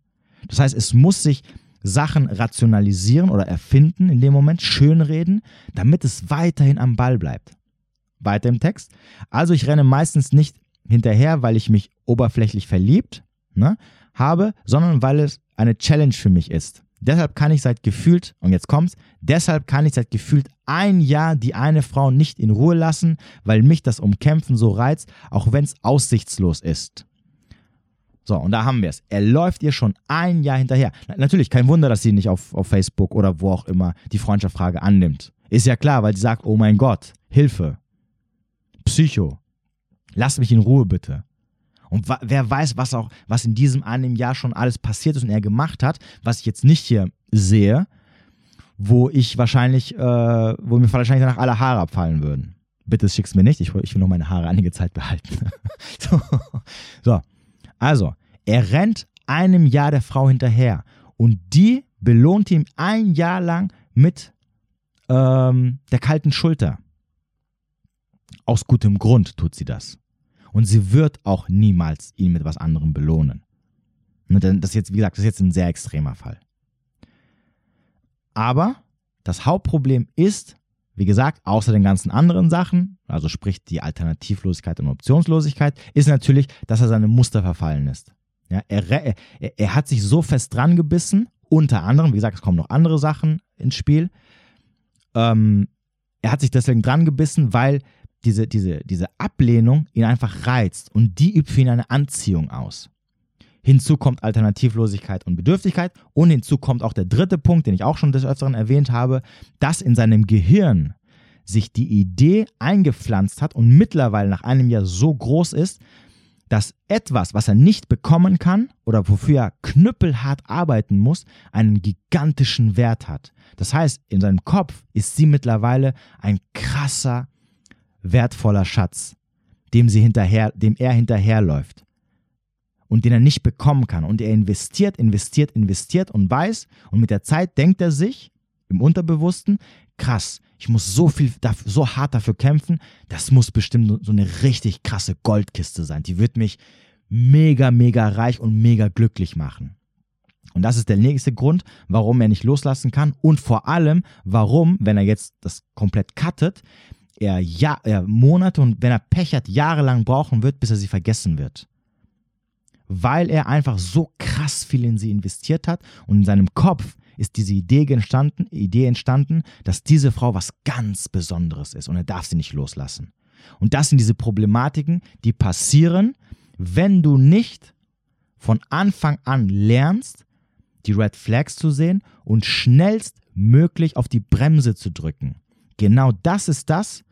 [SPEAKER 1] Das heißt, es muss sich Sachen rationalisieren oder erfinden in dem Moment, schönreden, damit es weiterhin am Ball bleibt. Weiter im Text. Also ich renne meistens nicht hinterher, weil ich mich oberflächlich verliebt ne, habe, sondern weil es eine Challenge für mich ist. Deshalb kann ich seit gefühlt, und jetzt kommt's, deshalb kann ich seit gefühlt ein Jahr die eine Frau nicht in Ruhe lassen, weil mich das Umkämpfen so reizt, auch wenn es aussichtslos ist. So, und da haben wir es. Er läuft ihr schon ein Jahr hinterher. Natürlich, kein Wunder, dass sie nicht auf, auf Facebook oder wo auch immer die Freundschaftsfrage annimmt. Ist ja klar, weil sie sagt, oh mein Gott, Hilfe. Psycho. Lass mich in Ruhe bitte. Und wer weiß, was auch, was in diesem einen Jahr schon alles passiert ist und er gemacht hat, was ich jetzt nicht hier sehe, wo ich wahrscheinlich, äh, wo mir wahrscheinlich danach alle Haare abfallen würden. Bitte schick's mir nicht, ich, ich will noch meine Haare einige Zeit behalten. so. so, also, er rennt einem Jahr der Frau hinterher und die belohnt ihn ein Jahr lang mit ähm, der kalten Schulter. Aus gutem Grund tut sie das. Und sie wird auch niemals ihn mit was anderem belohnen. Das ist jetzt, wie gesagt, das ist jetzt ein sehr extremer Fall. Aber das Hauptproblem ist, wie gesagt, außer den ganzen anderen Sachen, also sprich die Alternativlosigkeit und Optionslosigkeit, ist natürlich, dass er seine Muster verfallen ist. Ja, er, er, er hat sich so fest dran gebissen, unter anderem, wie gesagt, es kommen noch andere Sachen ins Spiel. Ähm, er hat sich deswegen dran gebissen, weil diese, diese, diese Ablehnung ihn einfach reizt und die übt für ihn eine Anziehung aus. Hinzu kommt Alternativlosigkeit und Bedürftigkeit. Und hinzu kommt auch der dritte Punkt, den ich auch schon des Öfteren erwähnt habe, dass in seinem Gehirn sich die Idee eingepflanzt hat und mittlerweile nach einem Jahr so groß ist, dass etwas, was er nicht bekommen kann oder wofür er knüppelhart arbeiten muss, einen gigantischen Wert hat. Das heißt, in seinem Kopf ist sie mittlerweile ein krasser, wertvoller Schatz, dem, sie hinterher, dem er hinterherläuft und den er nicht bekommen kann. Und er investiert, investiert, investiert und weiß, und mit der Zeit denkt er sich im Unterbewussten, krass, ich muss so viel, so hart dafür kämpfen, das muss bestimmt so eine richtig krasse Goldkiste sein. Die wird mich mega, mega reich und mega glücklich machen. Und das ist der nächste Grund, warum er nicht loslassen kann und vor allem, warum, wenn er jetzt das komplett cuttet, er, ja, er Monate und wenn er Pech hat, jahrelang brauchen wird, bis er sie vergessen wird. Weil er einfach so krass viel in sie investiert hat und in seinem Kopf ist diese Idee entstanden, Idee entstanden, dass diese Frau was ganz Besonderes ist und er darf sie nicht loslassen. Und das sind diese Problematiken, die passieren, wenn du nicht von Anfang an lernst, die Red Flags zu sehen und schnellstmöglich auf die Bremse zu drücken. Genau das ist das,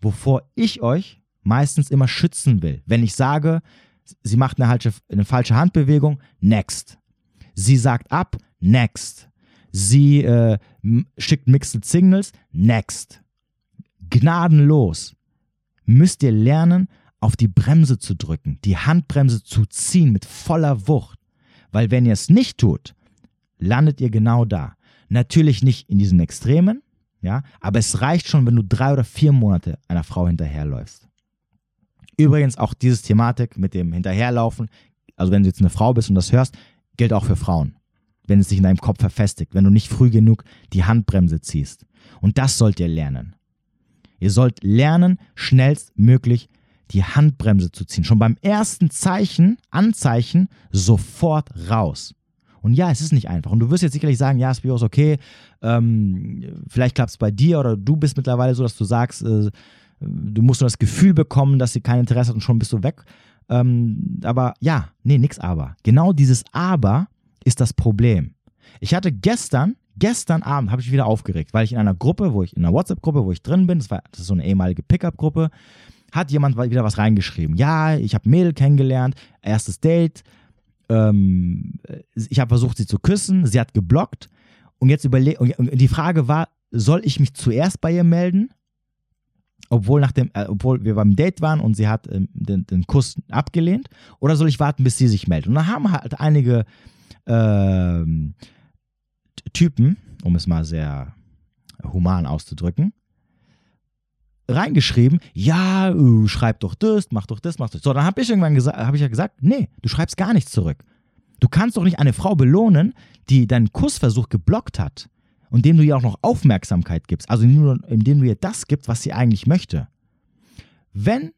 [SPEAKER 1] wovor ich euch meistens immer schützen will. Wenn ich sage, sie macht eine, eine falsche Handbewegung, next. Sie sagt ab, next. Sie äh, schickt Mixed Signals. Next. Gnadenlos. Müsst ihr lernen, auf die Bremse zu drücken, die Handbremse zu ziehen mit voller Wucht. Weil wenn ihr es nicht tut, landet ihr genau da. Natürlich nicht in diesen Extremen, ja, aber es reicht schon, wenn du drei oder vier Monate einer Frau hinterherläufst. Übrigens auch dieses Thematik mit dem Hinterherlaufen, also wenn du jetzt eine Frau bist und das hörst, gilt auch für Frauen wenn es sich in deinem Kopf verfestigt, wenn du nicht früh genug die Handbremse ziehst. Und das sollt ihr lernen. Ihr sollt lernen, schnellstmöglich die Handbremse zu ziehen. Schon beim ersten Zeichen, Anzeichen, sofort raus. Und ja, es ist nicht einfach. Und du wirst jetzt sicherlich sagen, ja, Spiros, okay, ähm, vielleicht klappt es bei dir oder du bist mittlerweile so, dass du sagst, äh, du musst nur das Gefühl bekommen, dass sie kein Interesse hat und schon bist du weg. Ähm, aber ja, nee, nix aber. Genau dieses Aber ist das Problem. Ich hatte gestern, gestern Abend habe ich wieder aufgeregt, weil ich in einer Gruppe, wo ich in einer WhatsApp-Gruppe, wo ich drin bin, das, war, das ist so eine ehemalige Pickup-Gruppe, hat jemand wieder was reingeschrieben. Ja, ich habe Mädel kennengelernt, erstes Date. Ähm, ich habe versucht, sie zu küssen, sie hat geblockt. Und jetzt überlegt, die Frage war, soll ich mich zuerst bei ihr melden? Obwohl, nach dem, äh, obwohl wir beim Date waren und sie hat ähm, den, den Kuss abgelehnt? Oder soll ich warten, bis sie sich meldet? Und dann haben halt einige ähm, Typen, um es mal sehr human auszudrücken, reingeschrieben, ja, uh, schreib doch das, mach doch das, mach das. So, dann habe ich irgendwann gesagt, habe ich ja gesagt, nee, du schreibst gar nichts zurück. Du kannst doch nicht eine Frau belohnen, die deinen Kussversuch geblockt hat und dem du ihr auch noch Aufmerksamkeit gibst, also indem du ihr das gibst, was sie eigentlich möchte. Wenn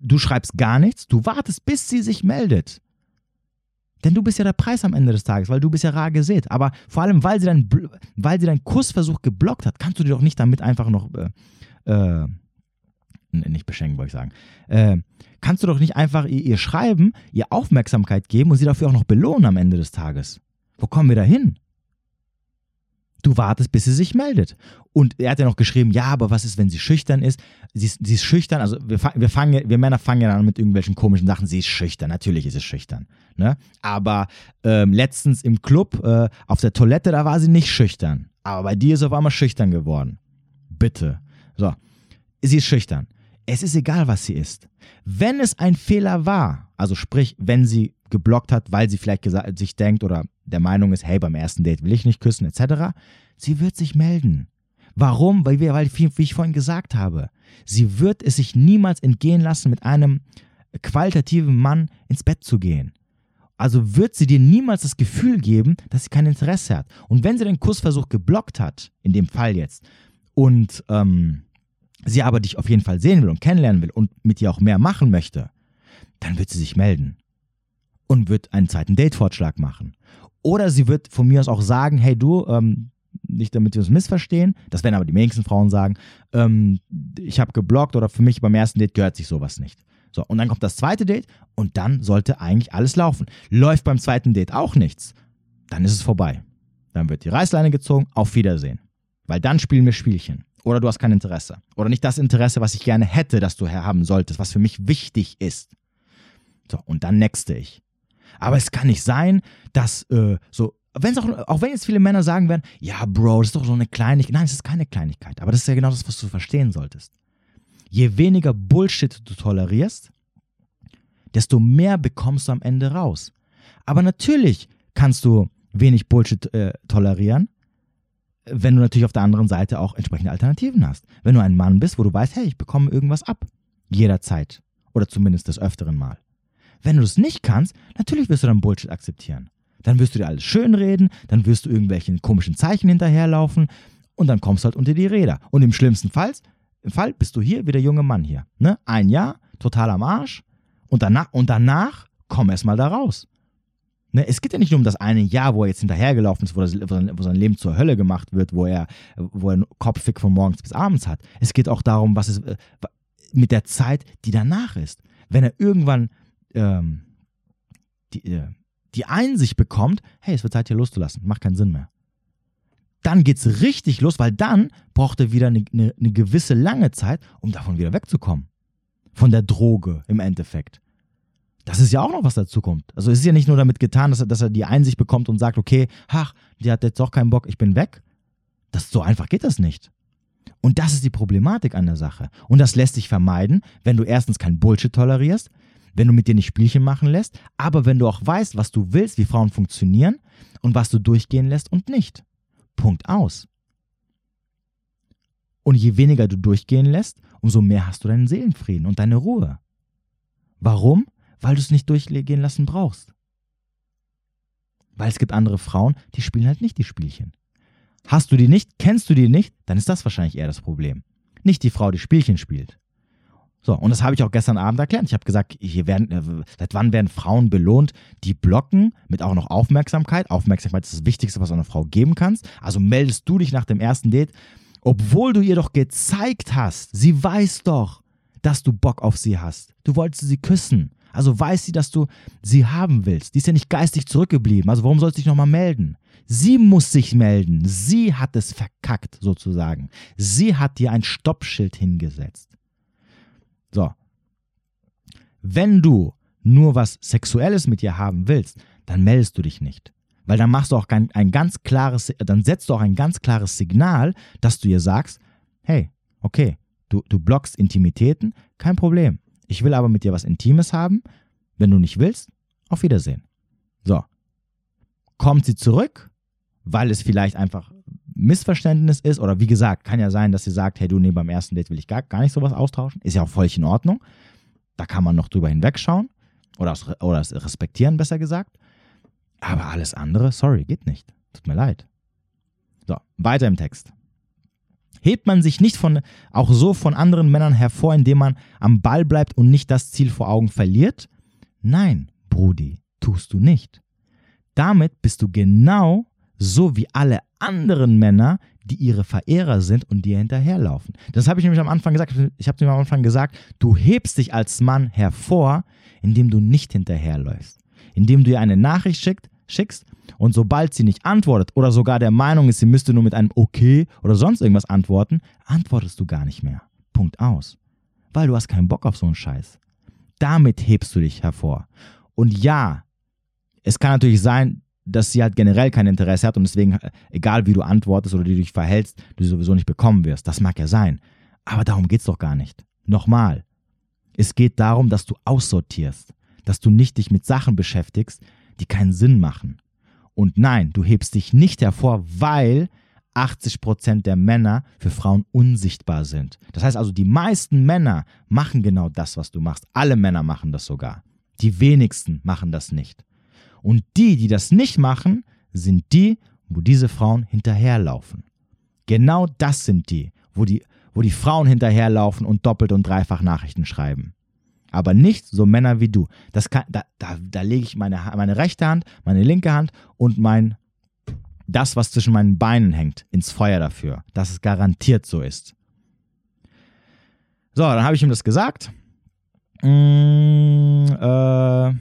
[SPEAKER 1] du schreibst gar nichts, du wartest, bis sie sich meldet, denn du bist ja der Preis am Ende des Tages, weil du bist ja rar gesät. Aber vor allem, weil sie, dein, weil sie deinen Kussversuch geblockt hat, kannst du dir doch nicht damit einfach noch, äh, äh, nicht beschenken, wollte ich sagen, äh, kannst du doch nicht einfach ihr, ihr schreiben, ihr Aufmerksamkeit geben und sie dafür auch noch belohnen am Ende des Tages. Wo kommen wir da hin? Du wartest, bis sie sich meldet. Und er hat ja noch geschrieben, ja, aber was ist, wenn sie schüchtern ist? Sie ist, sie ist schüchtern, also wir, wir, fangen, wir Männer fangen ja an mit irgendwelchen komischen Sachen. Sie ist schüchtern, natürlich ist sie schüchtern. Ne? Aber ähm, letztens im Club, äh, auf der Toilette, da war sie nicht schüchtern. Aber bei dir ist sie auf einmal schüchtern geworden. Bitte. So, sie ist schüchtern. Es ist egal, was sie ist. Wenn es ein Fehler war, also sprich, wenn sie geblockt hat, weil sie vielleicht sich denkt oder der Meinung ist, hey, beim ersten Date will ich nicht küssen, etc., sie wird sich melden. Warum? Weil, wir, weil wie ich vorhin gesagt habe, sie wird es sich niemals entgehen lassen, mit einem qualitativen Mann ins Bett zu gehen. Also wird sie dir niemals das Gefühl geben, dass sie kein Interesse hat. Und wenn sie den Kussversuch geblockt hat, in dem Fall jetzt, und ähm, sie aber dich auf jeden Fall sehen will und kennenlernen will und mit dir auch mehr machen möchte, dann wird sie sich melden und wird einen zweiten Date-Vorschlag machen. Oder sie wird von mir aus auch sagen, hey du, ähm, nicht damit wir uns missverstehen, das werden aber die wenigsten Frauen sagen, ähm, ich habe geblockt oder für mich beim ersten Date gehört sich sowas nicht. So, und dann kommt das zweite Date und dann sollte eigentlich alles laufen. Läuft beim zweiten Date auch nichts, dann ist es vorbei. Dann wird die Reißleine gezogen, auf Wiedersehen. Weil dann spielen wir Spielchen. Oder du hast kein Interesse. Oder nicht das Interesse, was ich gerne hätte, dass du haben solltest, was für mich wichtig ist. So, und dann nexte ich. Aber es kann nicht sein, dass äh, so, wenn's auch, auch wenn jetzt viele Männer sagen werden, ja, Bro, das ist doch so eine Kleinigkeit. Nein, es ist keine Kleinigkeit. Aber das ist ja genau das, was du verstehen solltest. Je weniger Bullshit du tolerierst, desto mehr bekommst du am Ende raus. Aber natürlich kannst du wenig Bullshit äh, tolerieren, wenn du natürlich auf der anderen Seite auch entsprechende Alternativen hast. Wenn du ein Mann bist, wo du weißt, hey, ich bekomme irgendwas ab. Jederzeit. Oder zumindest des öfteren Mal. Wenn du es nicht kannst, natürlich wirst du dann Bullshit akzeptieren. Dann wirst du dir alles schönreden, dann wirst du irgendwelchen komischen Zeichen hinterherlaufen und dann kommst du halt unter die Räder. Und im schlimmsten Fall, im Fall bist du hier wie der junge Mann hier. Ne? Ein Jahr, total am Arsch und danach, und danach komm erst mal da raus. Ne, es geht ja nicht nur um das eine Jahr, wo er jetzt hinterhergelaufen ist, wo, das, wo, sein Leben zur Hölle gemacht wird, wo er, wo er einen von morgens bis abends hat. Es geht auch darum, was es äh, mit der Zeit, die danach ist. Wenn er irgendwann ähm, die, äh, die Einsicht bekommt, hey, es wird Zeit hier loszulassen, macht keinen Sinn mehr. Dann geht es richtig los, weil dann braucht er wieder eine, eine, eine gewisse lange Zeit, um davon wieder wegzukommen. Von der Droge im Endeffekt das ist ja auch noch was dazu kommt. Also es ist ja nicht nur damit getan, dass er, dass er die Einsicht bekommt und sagt, okay, ach, die hat jetzt doch keinen Bock, ich bin weg. Das, so einfach geht das nicht. Und das ist die Problematik an der Sache. Und das lässt sich vermeiden, wenn du erstens kein Bullshit tolerierst, wenn du mit dir nicht Spielchen machen lässt, aber wenn du auch weißt, was du willst, wie Frauen funktionieren und was du durchgehen lässt und nicht. Punkt aus. Und je weniger du durchgehen lässt, umso mehr hast du deinen Seelenfrieden und deine Ruhe. Warum? Weil du es nicht durchgehen lassen brauchst. Weil es gibt andere Frauen, die spielen halt nicht die Spielchen. Hast du die nicht, kennst du die nicht, dann ist das wahrscheinlich eher das Problem. Nicht die Frau, die Spielchen spielt. So, und das habe ich auch gestern Abend erklärt. Ich habe gesagt, hier werden, äh, seit wann werden Frauen belohnt, die blocken mit auch noch Aufmerksamkeit. Aufmerksamkeit ist das Wichtigste, was du einer Frau geben kannst. Also meldest du dich nach dem ersten Date, obwohl du ihr doch gezeigt hast, sie weiß doch, dass du Bock auf sie hast. Du wolltest sie küssen. Also weiß sie, dass du sie haben willst. Die ist ja nicht geistig zurückgeblieben. Also warum soll sie sich nochmal melden? Sie muss sich melden. Sie hat es verkackt, sozusagen. Sie hat dir ein Stoppschild hingesetzt. So. Wenn du nur was Sexuelles mit ihr haben willst, dann meldest du dich nicht. Weil dann machst du auch ein ganz klares, dann setzt du auch ein ganz klares Signal, dass du ihr sagst, hey, okay, du, du blockst Intimitäten, kein Problem. Ich will aber mit dir was Intimes haben. Wenn du nicht willst, auf Wiedersehen. So. Kommt sie zurück, weil es vielleicht einfach Missverständnis ist oder wie gesagt, kann ja sein, dass sie sagt, hey du, nee, beim ersten Date will ich gar, gar nicht sowas austauschen. Ist ja auch völlig in Ordnung. Da kann man noch drüber hinwegschauen oder, oder es respektieren, besser gesagt. Aber alles andere, sorry, geht nicht. Tut mir leid. So, weiter im Text. Hebt man sich nicht von, auch so von anderen Männern hervor, indem man am Ball bleibt und nicht das Ziel vor Augen verliert? Nein, Brudi, tust du nicht. Damit bist du genau so wie alle anderen Männer, die ihre Verehrer sind und dir hinterherlaufen. Das habe ich nämlich am Anfang gesagt. Ich habe dir am Anfang gesagt, du hebst dich als Mann hervor, indem du nicht hinterherläufst. Indem du ihr eine Nachricht schickst, schickst und sobald sie nicht antwortet oder sogar der Meinung ist, sie müsste nur mit einem Okay oder sonst irgendwas antworten, antwortest du gar nicht mehr. Punkt aus. Weil du hast keinen Bock auf so einen Scheiß. Damit hebst du dich hervor. Und ja, es kann natürlich sein, dass sie halt generell kein Interesse hat und deswegen, egal wie du antwortest oder wie du dich verhältst, du sie sowieso nicht bekommen wirst. Das mag ja sein. Aber darum geht es doch gar nicht. Nochmal. Es geht darum, dass du aussortierst, dass du nicht dich mit Sachen beschäftigst, die keinen Sinn machen. Und nein, du hebst dich nicht hervor, weil 80% der Männer für Frauen unsichtbar sind. Das heißt also, die meisten Männer machen genau das, was du machst. Alle Männer machen das sogar. Die wenigsten machen das nicht. Und die, die das nicht machen, sind die, wo diese Frauen hinterherlaufen. Genau das sind die, wo die, wo die Frauen hinterherlaufen und doppelt und dreifach Nachrichten schreiben aber nicht so Männer wie du. Das kann, da, da, da lege ich meine, meine rechte Hand, meine linke Hand und mein, das, was zwischen meinen Beinen hängt, ins Feuer dafür, dass es garantiert so ist. So, dann habe ich ihm das gesagt. Mm, äh,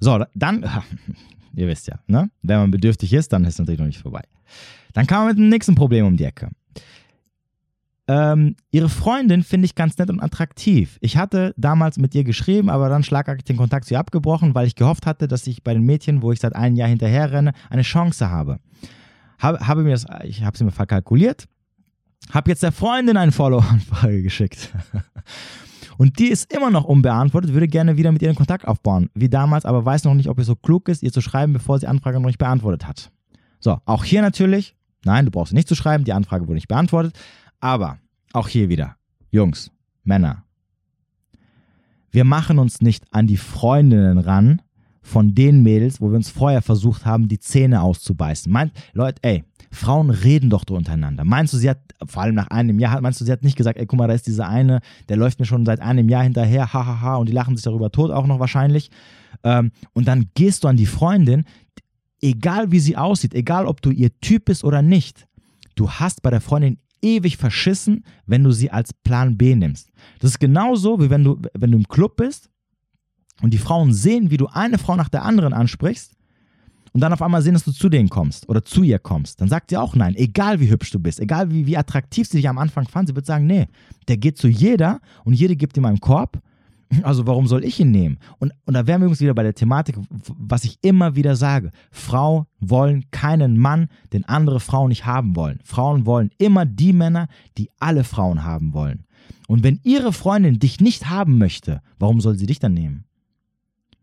[SPEAKER 1] so, dann, ihr wisst ja, ne? wenn man bedürftig ist, dann ist es natürlich noch nicht vorbei. Dann kam man mit dem nächsten Problem um die Ecke. Ähm, ihre Freundin finde ich ganz nett und attraktiv. Ich hatte damals mit ihr geschrieben, aber dann schlagartig den Kontakt zu ihr abgebrochen, weil ich gehofft hatte, dass ich bei den Mädchen, wo ich seit einem Jahr hinterher renne, eine Chance habe. Habe, habe mir das, ich habe sie mir verkalkuliert, habe jetzt der Freundin eine Follow-Anfrage geschickt. Und die ist immer noch unbeantwortet, würde gerne wieder mit ihr in Kontakt aufbauen, wie damals, aber weiß noch nicht, ob es so klug ist, ihr zu schreiben, bevor sie die Anfrage noch nicht beantwortet hat. So, auch hier natürlich, nein, du brauchst nicht zu schreiben, die Anfrage wurde nicht beantwortet, aber auch hier wieder, Jungs, Männer, wir machen uns nicht an die Freundinnen ran von den Mädels, wo wir uns vorher versucht haben, die Zähne auszubeißen. Meint, Leute, ey, Frauen reden doch untereinander. Meinst du, sie hat, vor allem nach einem Jahr, meinst du, sie hat nicht gesagt, ey, guck mal, da ist dieser eine, der läuft mir schon seit einem Jahr hinterher, hahaha, ha, ha, und die lachen sich darüber tot auch noch wahrscheinlich. Ähm, und dann gehst du an die Freundin, egal wie sie aussieht, egal ob du ihr Typ bist oder nicht, du hast bei der Freundin ewig verschissen, wenn du sie als Plan B nimmst. Das ist genauso, wie wenn du, wenn du im Club bist und die Frauen sehen, wie du eine Frau nach der anderen ansprichst und dann auf einmal sehen, dass du zu denen kommst oder zu ihr kommst, dann sagt sie auch nein, egal wie hübsch du bist, egal wie, wie attraktiv sie dich am Anfang fand, sie wird sagen, nee, der geht zu jeder und jede gibt ihm einen Korb. Also warum soll ich ihn nehmen? Und, und da wären wir übrigens wieder bei der Thematik, was ich immer wieder sage. Frauen wollen keinen Mann, den andere Frauen nicht haben wollen. Frauen wollen immer die Männer, die alle Frauen haben wollen. Und wenn ihre Freundin dich nicht haben möchte, warum soll sie dich dann nehmen?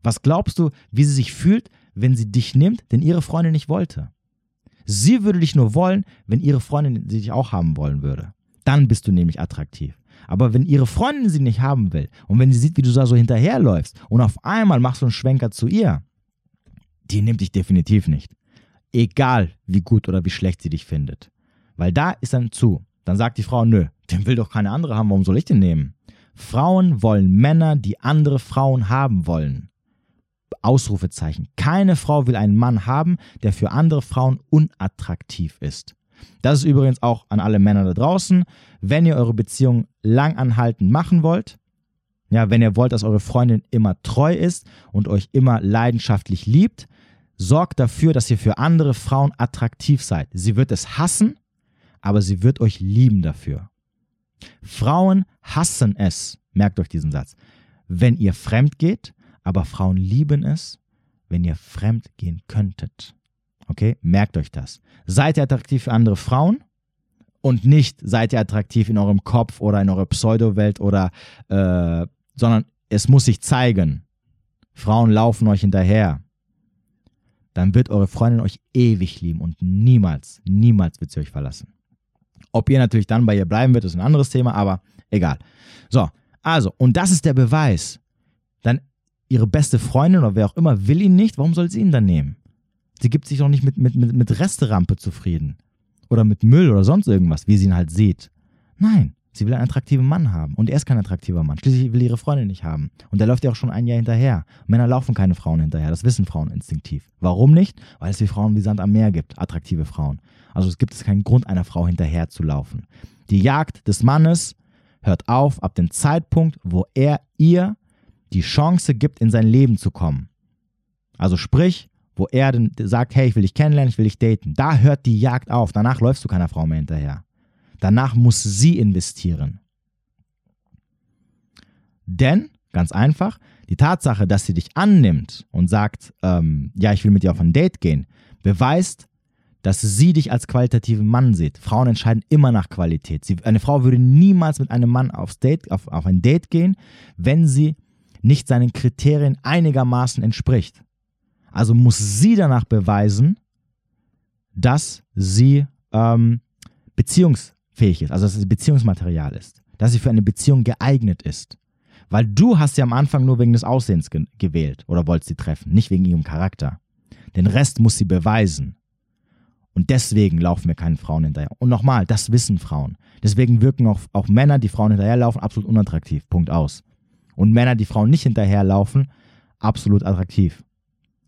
[SPEAKER 1] Was glaubst du, wie sie sich fühlt, wenn sie dich nimmt, denn ihre Freundin nicht wollte. Sie würde dich nur wollen, wenn ihre Freundin sie dich auch haben wollen würde. Dann bist du nämlich attraktiv. Aber wenn ihre Freundin sie nicht haben will und wenn sie sieht, wie du da so hinterherläufst und auf einmal machst du einen Schwenker zu ihr, die nimmt dich definitiv nicht. Egal, wie gut oder wie schlecht sie dich findet. Weil da ist dann zu. Dann sagt die Frau, nö, den will doch keine andere haben, warum soll ich den nehmen? Frauen wollen Männer, die andere Frauen haben wollen. Ausrufezeichen. Keine Frau will einen Mann haben, der für andere Frauen unattraktiv ist. Das ist übrigens auch an alle Männer da draußen. Wenn ihr eure Beziehung langanhaltend machen wollt, ja, wenn ihr wollt, dass eure Freundin immer treu ist und euch immer leidenschaftlich liebt, sorgt dafür, dass ihr für andere Frauen attraktiv seid. Sie wird es hassen, aber sie wird euch lieben dafür. Frauen hassen es, merkt euch diesen Satz, wenn ihr fremd geht aber Frauen lieben es, wenn ihr fremd gehen könntet. Okay, merkt euch das. Seid ihr attraktiv für andere Frauen und nicht seid ihr attraktiv in eurem Kopf oder in eurer Pseudo-Welt oder, äh, sondern es muss sich zeigen. Frauen laufen euch hinterher. Dann wird eure Freundin euch ewig lieben und niemals, niemals wird sie euch verlassen. Ob ihr natürlich dann bei ihr bleiben wird, ist ein anderes Thema, aber egal. So, also, und das ist der Beweis. Dann ihre beste Freundin oder wer auch immer will ihn nicht, warum soll sie ihn dann nehmen? Sie gibt sich doch nicht mit, mit, mit, mit Resterampe zufrieden. Oder mit Müll oder sonst irgendwas, wie sie ihn halt sieht. Nein, sie will einen attraktiven Mann haben. Und er ist kein attraktiver Mann. Schließlich will ihre Freundin nicht haben. Und der läuft ja auch schon ein Jahr hinterher. Männer laufen keine Frauen hinterher. Das wissen Frauen instinktiv. Warum nicht? Weil es die Frauen wie Sand am Meer gibt. Attraktive Frauen. Also es gibt es keinen Grund, einer Frau hinterher zu laufen. Die Jagd des Mannes hört auf ab dem Zeitpunkt, wo er ihr die Chance gibt, in sein Leben zu kommen. Also sprich, wo er dann sagt, hey, ich will dich kennenlernen, ich will dich daten. Da hört die Jagd auf. Danach läufst du keiner Frau mehr hinterher. Danach muss sie investieren. Denn, ganz einfach, die Tatsache, dass sie dich annimmt und sagt, ähm, ja, ich will mit dir auf ein Date gehen, beweist, dass sie dich als qualitativen Mann sieht. Frauen entscheiden immer nach Qualität. Sie, eine Frau würde niemals mit einem Mann aufs Date, auf, auf ein Date gehen, wenn sie nicht seinen Kriterien einigermaßen entspricht. Also muss sie danach beweisen, dass sie ähm, beziehungsfähig ist, also dass sie Beziehungsmaterial ist, dass sie für eine Beziehung geeignet ist. Weil du hast sie am Anfang nur wegen des Aussehens ge gewählt oder wolltest sie treffen, nicht wegen ihrem Charakter. Den Rest muss sie beweisen. Und deswegen laufen wir keinen Frauen hinterher. Und nochmal, das wissen Frauen. Deswegen wirken auch, auch Männer, die Frauen hinterherlaufen, absolut unattraktiv. Punkt aus und Männer, die Frauen nicht hinterherlaufen, absolut attraktiv.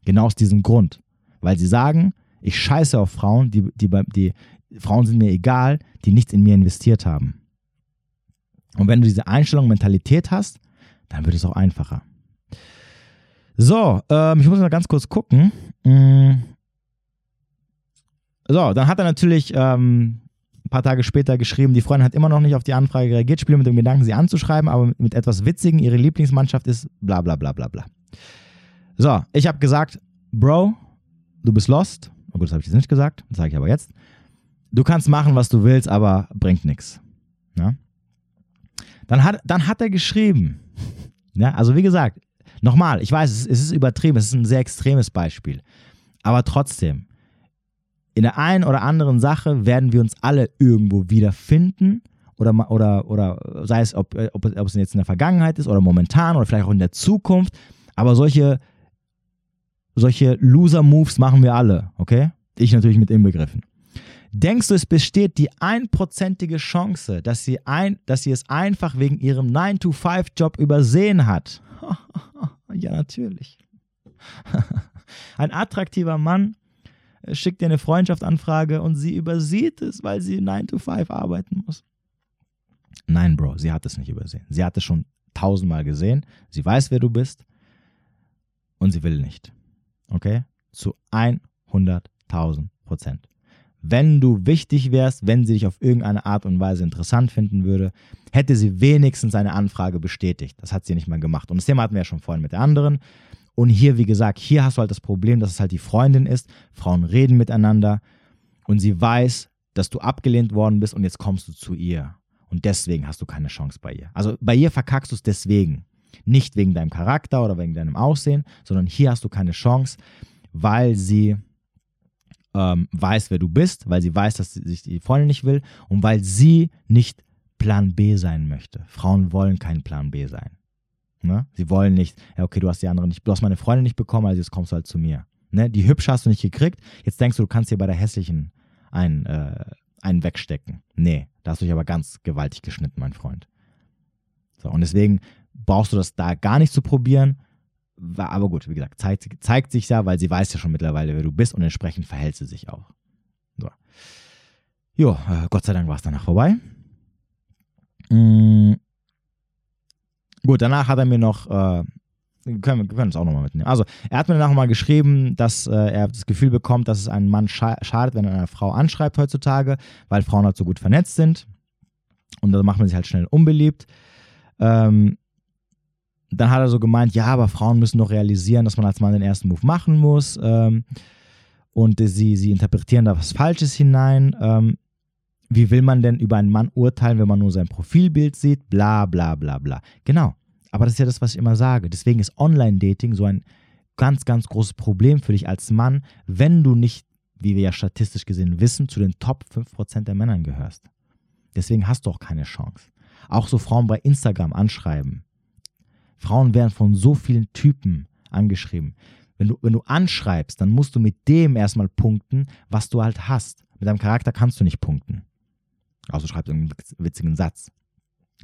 [SPEAKER 1] Genau aus diesem Grund. Weil sie sagen, ich scheiße auf Frauen, die, die, die Frauen sind mir egal, die nichts in mir investiert haben. Und wenn du diese Einstellung, Mentalität hast, Dann wird es auch einfacher. So, ähm, ich muss mal ganz kurz gucken. Mm. So, dann hat er natürlich ähm, ein paar Tage später geschrieben, die Freundin hat immer noch nicht auf die Anfrage reagiert, spiele mit dem Gedanken, sie anzuschreiben, aber mit etwas Witzigen, ihre Lieblingsmannschaft ist bla bla bla bla bla. So, ich habe gesagt, Bro, du bist lost. Oh gut, das habe ich jetzt nicht gesagt, das sage ich aber jetzt. Du kannst machen, was du willst, aber bringt nichts. Ja? Dann, hat, dann hat er geschrieben, ja, also wie gesagt, nochmal, ich weiß, es, es ist übertrieben, es ist ein sehr extremes Beispiel, aber trotzdem, in der einen oder anderen Sache werden wir uns alle irgendwo wiederfinden oder, oder, oder sei es, ob, ob, ob es jetzt in der Vergangenheit ist oder momentan oder vielleicht auch in der Zukunft, aber solche, solche Loser-Moves machen wir alle, okay? Ich natürlich mit inbegriffen. Denkst du, es besteht die einprozentige Chance, dass sie, ein, dass sie es einfach wegen ihrem 9-to-5-Job übersehen hat? ja, natürlich. Ein attraktiver Mann äh, schickt dir eine Freundschaftsanfrage und sie übersieht es, weil sie 9-to-5 arbeiten muss. Nein, Bro, sie hat es nicht übersehen. Sie hat es schon tausendmal gesehen. Sie weiß, wer du bist und sie will nicht. Okay? Zu 100.000 Prozent wenn du wichtig wärst, wenn sie dich auf irgendeine Art und Weise interessant finden würde, hätte sie wenigstens eine Anfrage bestätigt. Das hat sie nicht mal gemacht. Und das Thema hatten wir ja schon vorhin mit der anderen. Und hier, wie gesagt, hier hast du halt das Problem, dass es halt die Freundin ist. Frauen reden miteinander und sie weiß, dass du abgelehnt worden bist und jetzt kommst du zu ihr. Und deswegen hast du keine Chance bei ihr. Also bei ihr verkackst du es deswegen. Nicht wegen deinem Charakter oder wegen deinem Aussehen, sondern hier hast du keine Chance, weil sie ähm, weiß, wer du bist, weil sie weiß, dass sie sich die Freundin nicht will und weil sie nicht Plan B sein möchte. Frauen wollen kein Plan B sein. Ne? Sie wollen nicht, ja, okay, du hast die andere nicht, du hast meine Freundin nicht bekommen, also jetzt kommst du halt zu mir. Ne? Die hübsche hast du nicht gekriegt, jetzt denkst du, du kannst hier bei der hässlichen einen, äh, einen wegstecken. Nee, da hast du dich aber ganz gewaltig geschnitten, mein Freund. So, und deswegen brauchst du das da gar nicht zu probieren, aber gut, wie gesagt, zeigt, zeigt sich ja, weil sie weiß ja schon mittlerweile, wer du bist und entsprechend verhält sie sich auch. So. Jo, äh, Gott sei Dank war es danach vorbei. Mhm. Gut, danach hat er mir noch, äh, können, wir können uns auch nochmal mitnehmen. Also, er hat mir danach mal geschrieben, dass äh, er das Gefühl bekommt, dass es einen Mann scha schadet, wenn er eine Frau anschreibt heutzutage, weil Frauen halt so gut vernetzt sind. Und da macht man sich halt schnell unbeliebt. Ähm, dann hat er so gemeint, ja, aber Frauen müssen doch realisieren, dass man als Mann den ersten Move machen muss. Ähm, und sie, sie interpretieren da was Falsches hinein. Ähm, wie will man denn über einen Mann urteilen, wenn man nur sein Profilbild sieht? Bla, bla, bla, bla. Genau. Aber das ist ja das, was ich immer sage. Deswegen ist Online-Dating so ein ganz, ganz großes Problem für dich als Mann, wenn du nicht, wie wir ja statistisch gesehen wissen, zu den Top 5% der Männern gehörst. Deswegen hast du auch keine Chance. Auch so Frauen bei Instagram anschreiben. Frauen werden von so vielen Typen angeschrieben. Wenn du, wenn du anschreibst, dann musst du mit dem erstmal punkten, was du halt hast. Mit deinem Charakter kannst du nicht punkten. Also schreibst du einen witzigen Satz.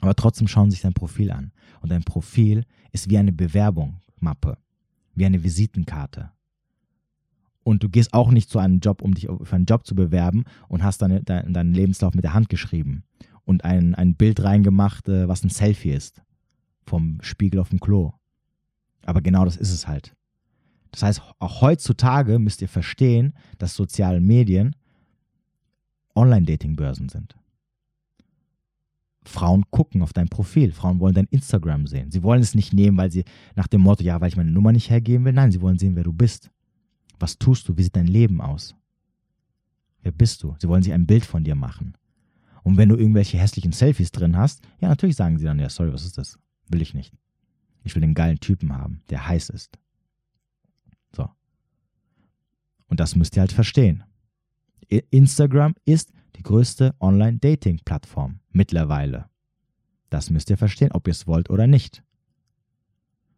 [SPEAKER 1] Aber trotzdem schauen sich dein Profil an. Und dein Profil ist wie eine Bewerbungsmappe, wie eine Visitenkarte. Und du gehst auch nicht zu einem Job, um dich für einen Job zu bewerben und hast deine, deinen Lebenslauf mit der Hand geschrieben und ein, ein Bild reingemacht, äh, was ein Selfie ist vom Spiegel auf dem Klo. Aber genau das ist es halt. Das heißt, auch heutzutage müsst ihr verstehen, dass soziale Medien Online-Dating-Börsen sind. Frauen gucken auf dein Profil. Frauen wollen dein Instagram sehen. Sie wollen es nicht nehmen, weil sie nach dem Motto, ja, weil ich meine Nummer nicht hergeben will. Nein, sie wollen sehen, wer du bist. Was tust du? Wie sieht dein Leben aus? Wer bist du? Sie wollen sich ein Bild von dir machen. Und wenn du irgendwelche hässlichen Selfies drin hast, ja, natürlich sagen sie dann, ja, sorry, was ist das? Will ich nicht. Ich will den geilen Typen haben, der heiß ist. So. Und das müsst ihr halt verstehen. Instagram ist die größte Online-Dating-Plattform mittlerweile. Das müsst ihr verstehen, ob ihr es wollt oder nicht.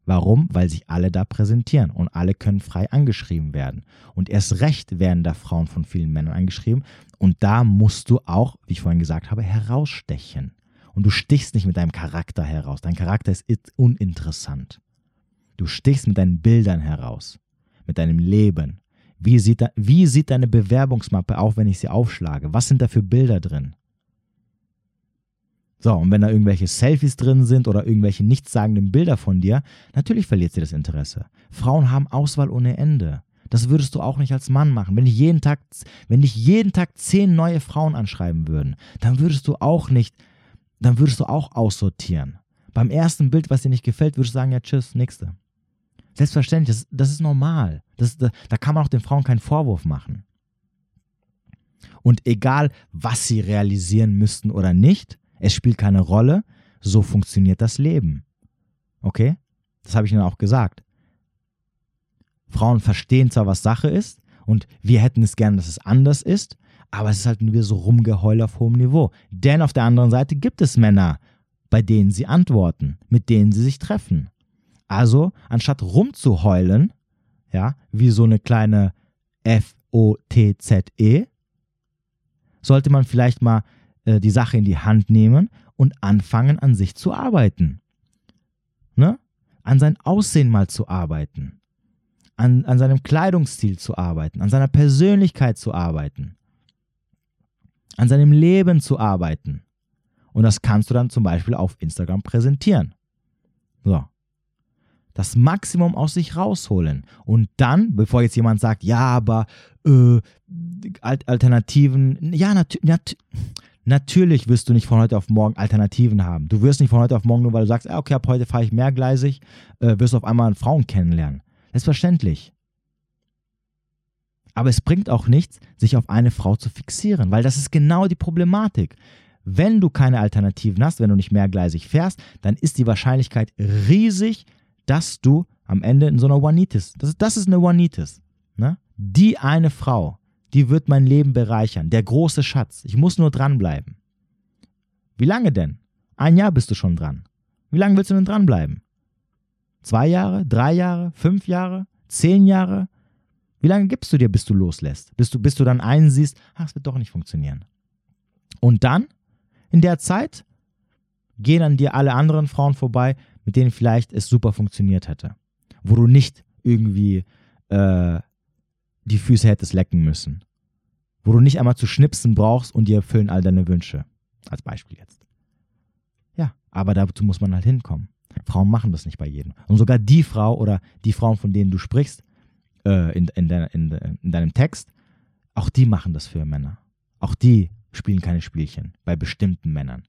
[SPEAKER 1] Warum? Weil sich alle da präsentieren und alle können frei angeschrieben werden. Und erst recht werden da Frauen von vielen Männern angeschrieben. Und da musst du auch, wie ich vorhin gesagt habe, herausstechen. Und du stichst nicht mit deinem Charakter heraus. Dein Charakter ist uninteressant. Du stichst mit deinen Bildern heraus, mit deinem Leben. Wie sieht, wie sieht deine Bewerbungsmappe auf, wenn ich sie aufschlage? Was sind da für Bilder drin? So, und wenn da irgendwelche Selfies drin sind oder irgendwelche nichtssagenden Bilder von dir, natürlich verliert sie das Interesse. Frauen haben Auswahl ohne Ende. Das würdest du auch nicht als Mann machen. Wenn dich jeden Tag, wenn dich jeden Tag zehn neue Frauen anschreiben würden, dann würdest du auch nicht, dann würdest du auch aussortieren. Beim ersten Bild, was dir nicht gefällt, würdest du sagen, ja, tschüss, nächste. Selbstverständlich, das, das ist normal. Das, da, da kann man auch den Frauen keinen Vorwurf machen. Und egal, was sie realisieren müssten oder nicht, es spielt keine Rolle, so funktioniert das Leben. Okay? Das habe ich Ihnen auch gesagt. Frauen verstehen zwar, was Sache ist, und wir hätten es gern, dass es anders ist, aber es ist halt nur so Rumgeheul auf hohem Niveau. Denn auf der anderen Seite gibt es Männer, bei denen sie antworten, mit denen sie sich treffen. Also, anstatt rumzuheulen, ja, wie so eine kleine F-O-T-Z-E, sollte man vielleicht mal äh, die Sache in die Hand nehmen und anfangen, an sich zu arbeiten. Ne? An sein Aussehen mal zu arbeiten an, an seinem Kleidungsstil zu arbeiten, an seiner Persönlichkeit zu arbeiten, an seinem Leben zu arbeiten. Und das kannst du dann zum Beispiel auf Instagram präsentieren. So. Das Maximum aus sich rausholen. Und dann, bevor jetzt jemand sagt, ja, aber äh, Alternativen, ja, nat nat natürlich wirst du nicht von heute auf morgen Alternativen haben. Du wirst nicht von heute auf morgen, nur weil du sagst, okay, ab heute fahre ich mehrgleisig, äh, wirst du auf einmal Frauen kennenlernen. Selbstverständlich. Aber es bringt auch nichts, sich auf eine Frau zu fixieren, weil das ist genau die Problematik. Wenn du keine Alternativen hast, wenn du nicht mehrgleisig fährst, dann ist die Wahrscheinlichkeit riesig, dass du am Ende in so einer One-Nitis, das, das ist eine One-Nitis, ne? die eine Frau, die wird mein Leben bereichern, der große Schatz, ich muss nur dranbleiben. Wie lange denn? Ein Jahr bist du schon dran. Wie lange willst du denn dranbleiben? Zwei Jahre, drei Jahre, fünf Jahre, zehn Jahre? Wie lange gibst du dir, bis du loslässt? Bis du, bis du dann einsiehst, ach, es wird doch nicht funktionieren. Und dann, in der Zeit, gehen an dir alle anderen Frauen vorbei, mit denen vielleicht es super funktioniert hätte. Wo du nicht irgendwie äh, die Füße hättest lecken müssen. Wo du nicht einmal zu schnipsen brauchst und die erfüllen all deine Wünsche. Als Beispiel jetzt. Ja, aber dazu muss man halt hinkommen. Frauen machen das nicht bei jedem. Und sogar die Frau oder die Frauen, von denen du sprichst äh, in, in, de, in, in deinem Text, auch die machen das für Männer. Auch die spielen keine Spielchen bei bestimmten Männern.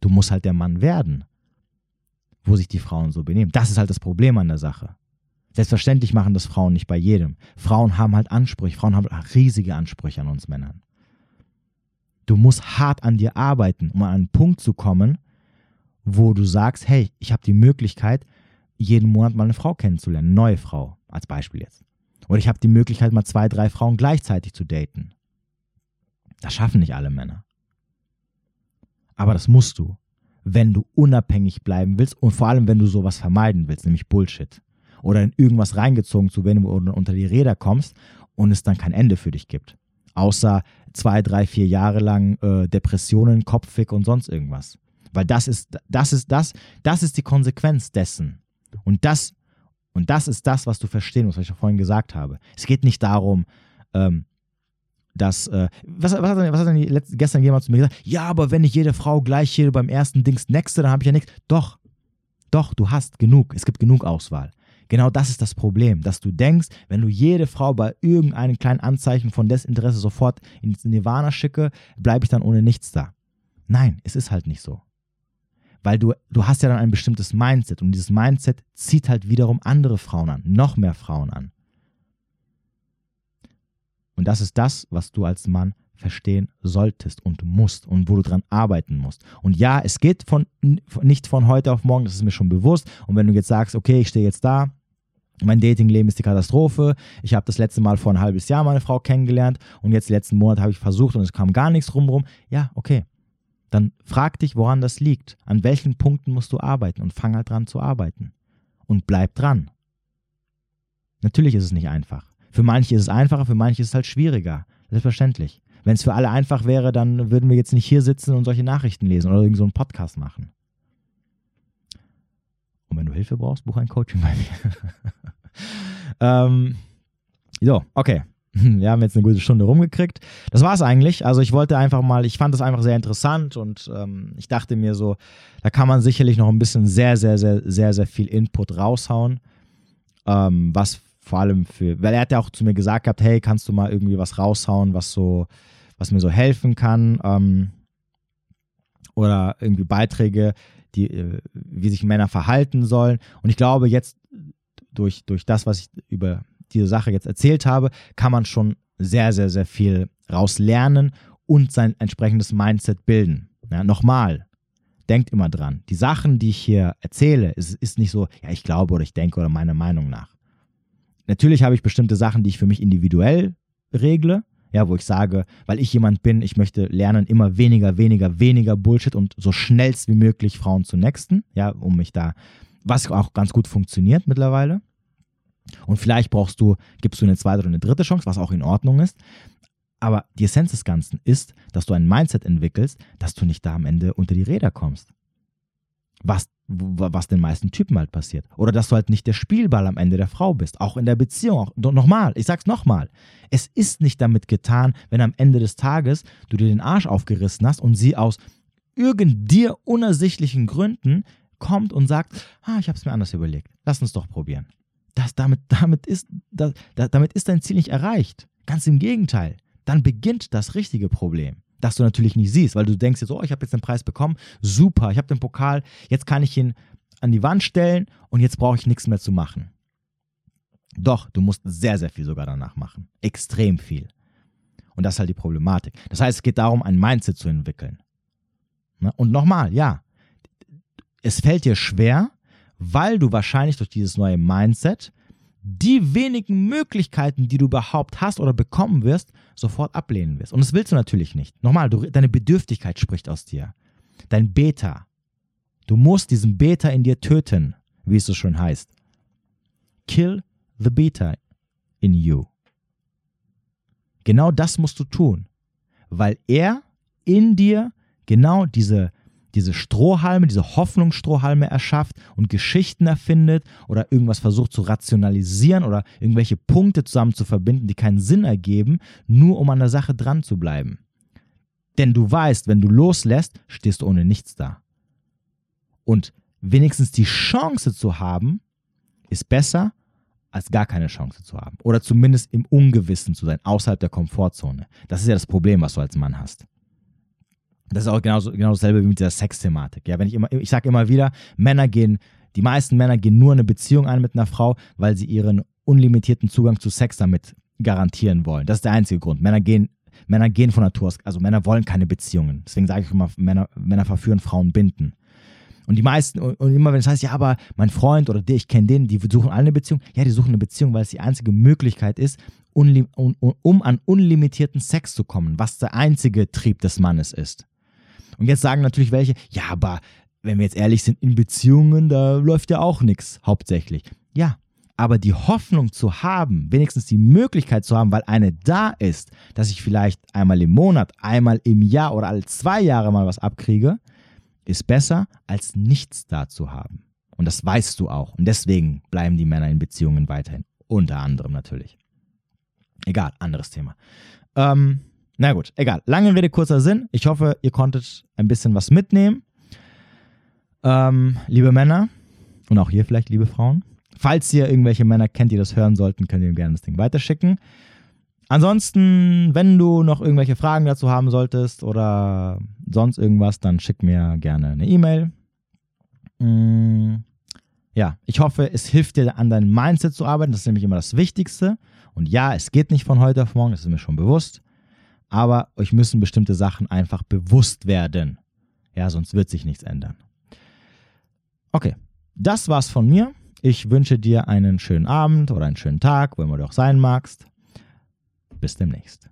[SPEAKER 1] Du musst halt der Mann werden, wo sich die Frauen so benehmen. Das ist halt das Problem an der Sache. Selbstverständlich machen das Frauen nicht bei jedem. Frauen haben halt Ansprüche. Frauen haben riesige Ansprüche an uns Männern. Du musst hart an dir arbeiten, um an einen Punkt zu kommen, wo du sagst, hey, ich habe die Möglichkeit, jeden Monat mal eine Frau kennenzulernen, eine neue Frau, als Beispiel jetzt. Oder ich habe die Möglichkeit, mal zwei, drei Frauen gleichzeitig zu daten. Das schaffen nicht alle Männer. Aber das musst du, wenn du unabhängig bleiben willst und vor allem, wenn du sowas vermeiden willst, nämlich Bullshit. Oder in irgendwas reingezogen zu werden, wo du unter die Räder kommst und es dann kein Ende für dich gibt. Außer zwei, drei, vier Jahre lang äh, Depressionen, Kopffick und sonst irgendwas. Weil das ist, das ist das, das ist die Konsequenz dessen. Und das, und das ist das, was du verstehen musst, was ich ja vorhin gesagt habe. Es geht nicht darum, ähm, dass, äh, was, was, hat, was hat denn letzte, gestern jemand zu mir gesagt? Ja, aber wenn ich jede Frau gleich hier beim ersten Dings nexte, dann habe ich ja nichts. Doch, doch, du hast genug. Es gibt genug Auswahl. Genau das ist das Problem, dass du denkst, wenn du jede Frau bei irgendeinem kleinen Anzeichen von Desinteresse sofort ins Nirvana schicke, bleibe ich dann ohne nichts da. Nein, es ist halt nicht so weil du, du hast ja dann ein bestimmtes Mindset und dieses Mindset zieht halt wiederum andere Frauen an, noch mehr Frauen an. Und das ist das, was du als Mann verstehen solltest und musst und wo du dran arbeiten musst. Und ja, es geht von, nicht von heute auf morgen, das ist mir schon bewusst. Und wenn du jetzt sagst, okay, ich stehe jetzt da, mein Datingleben ist die Katastrophe. Ich habe das letzte Mal vor ein halbes Jahr meine Frau kennengelernt und jetzt letzten Monat habe ich versucht und es kam gar nichts rumrum. Ja, okay dann frag dich, woran das liegt. An welchen Punkten musst du arbeiten und fang halt dran zu arbeiten. Und bleib dran. Natürlich ist es nicht einfach. Für manche ist es einfacher, für manche ist es halt schwieriger. Selbstverständlich. Wenn es für alle einfach wäre, dann würden wir jetzt nicht hier sitzen und solche Nachrichten lesen oder irgend so Podcast machen. Und wenn du Hilfe brauchst, buch ein Coaching bei mir. ähm, so, okay. wir haben jetzt eine gute Stunde rumgekriegt. Das war es eigentlich. Also ich wollte einfach mal, ich fand das einfach sehr interessant und ähm, ich dachte mir so, da kann man sicherlich noch ein bisschen sehr, sehr, sehr, sehr, sehr viel Input raushauen. Ähm, was vor allem für, weil er hat ja auch zu mir gesagt gehabt, hey, kannst du mal irgendwie was raushauen, was so, was mir so helfen kann. Ähm, oder irgendwie Beiträge, die, äh, wie sich Männer verhalten sollen. Und ich glaube, jetzt durch, durch das, was ich über diese Sache jetzt erzählt habe, kann man schon sehr, sehr, sehr viel raus lernen und sein entsprechendes Mindset bilden. Ja, nochmal, denkt immer dran, die Sachen, die ich hier erzähle, ist, ist nicht so, ja, ich glaube oder ich denke oder meiner Meinung nach. Natürlich habe ich bestimmte Sachen, die ich für mich individuell regle, ja, wo ich sage, weil ich jemand bin, ich möchte lernen, immer weniger, weniger, weniger Bullshit und so schnellst wie möglich Frauen zu nexten, ja, um mich da, was auch ganz gut funktioniert mittlerweile. Und vielleicht brauchst du, gibst du eine zweite oder eine dritte Chance, was auch in Ordnung ist. Aber die Essenz des Ganzen ist, dass du ein Mindset entwickelst, dass du nicht da am Ende unter die Räder kommst. Was, was den meisten Typen halt passiert. Oder dass du halt nicht der Spielball am Ende der Frau bist. Auch in der Beziehung. Nochmal, ich sag's nochmal. Es ist nicht damit getan, wenn am Ende des Tages du dir den Arsch aufgerissen hast und sie aus irgend dir unersichtlichen Gründen kommt und sagt, ah, ich hab's mir anders überlegt. Lass uns doch probieren. Das, damit, damit, ist, das, damit ist dein Ziel nicht erreicht. Ganz im Gegenteil. Dann beginnt das richtige Problem, das du natürlich nicht siehst, weil du denkst jetzt, oh, ich habe jetzt den Preis bekommen, super, ich habe den Pokal, jetzt kann ich ihn an die Wand stellen und jetzt brauche ich nichts mehr zu machen. Doch, du musst sehr, sehr viel sogar danach machen. Extrem viel. Und das ist halt die Problematik. Das heißt, es geht darum, ein Mindset zu entwickeln. Ne? Und nochmal, ja, es fällt dir schwer, weil du wahrscheinlich durch dieses neue Mindset die wenigen Möglichkeiten, die du überhaupt hast oder bekommen wirst, sofort ablehnen wirst. Und das willst du natürlich nicht. Nochmal, du, deine Bedürftigkeit spricht aus dir. Dein Beta. Du musst diesen Beta in dir töten, wie es so schön heißt. Kill the Beta in you. Genau das musst du tun, weil er in dir genau diese diese Strohhalme, diese Hoffnungsstrohhalme erschafft und Geschichten erfindet oder irgendwas versucht zu rationalisieren oder irgendwelche Punkte zusammen zu verbinden, die keinen Sinn ergeben, nur um an der Sache dran zu bleiben. Denn du weißt, wenn du loslässt, stehst du ohne nichts da. Und wenigstens die Chance zu haben, ist besser, als gar keine Chance zu haben. Oder zumindest im Ungewissen zu sein, außerhalb der Komfortzone. Das ist ja das Problem, was du als Mann hast. Das ist auch genauso, genau dasselbe wie mit dieser Sexthematik. Ja, wenn ich immer, ich sage immer wieder, Männer gehen, die meisten Männer gehen nur eine Beziehung ein mit einer Frau, weil sie ihren unlimitierten Zugang zu Sex damit garantieren wollen. Das ist der einzige Grund. Männer gehen, Männer gehen von Natur aus, also Männer wollen keine Beziehungen. Deswegen sage ich immer, Männer, Männer verführen, Frauen binden. Und die meisten, und immer wenn es heißt, ja, aber mein Freund oder der, ich kenne den, die suchen alle eine Beziehung. Ja, die suchen eine Beziehung, weil es die einzige Möglichkeit ist, um an unlimitierten Sex zu kommen, was der einzige Trieb des Mannes ist. Und jetzt sagen natürlich welche, ja, aber wenn wir jetzt ehrlich sind, in Beziehungen, da läuft ja auch nichts hauptsächlich. Ja, aber die Hoffnung zu haben, wenigstens die Möglichkeit zu haben, weil eine da ist, dass ich vielleicht einmal im Monat, einmal im Jahr oder alle zwei Jahre mal was abkriege, ist besser, als nichts da zu haben. Und das weißt du auch. Und deswegen bleiben die Männer in Beziehungen weiterhin. Unter anderem natürlich. Egal, anderes Thema. Ähm, na gut, egal. Lange Rede, kurzer Sinn. Ich hoffe, ihr konntet ein bisschen was mitnehmen. Ähm, liebe Männer und auch hier vielleicht liebe Frauen. Falls ihr irgendwelche Männer kennt, die das hören sollten, könnt ihr ihm gerne das Ding weiterschicken. Ansonsten, wenn du noch irgendwelche Fragen dazu haben solltest oder sonst irgendwas, dann schick mir gerne eine E-Mail. Mm, ja, ich hoffe, es hilft dir an deinem Mindset zu arbeiten. Das ist nämlich immer das Wichtigste. Und ja, es geht nicht von heute auf morgen, das ist mir schon bewusst aber euch müssen bestimmte Sachen einfach bewusst werden. Ja, sonst wird sich nichts ändern. Okay, das war's von mir. Ich wünsche dir einen schönen Abend oder einen schönen Tag, wo immer du auch sein magst. Bis demnächst.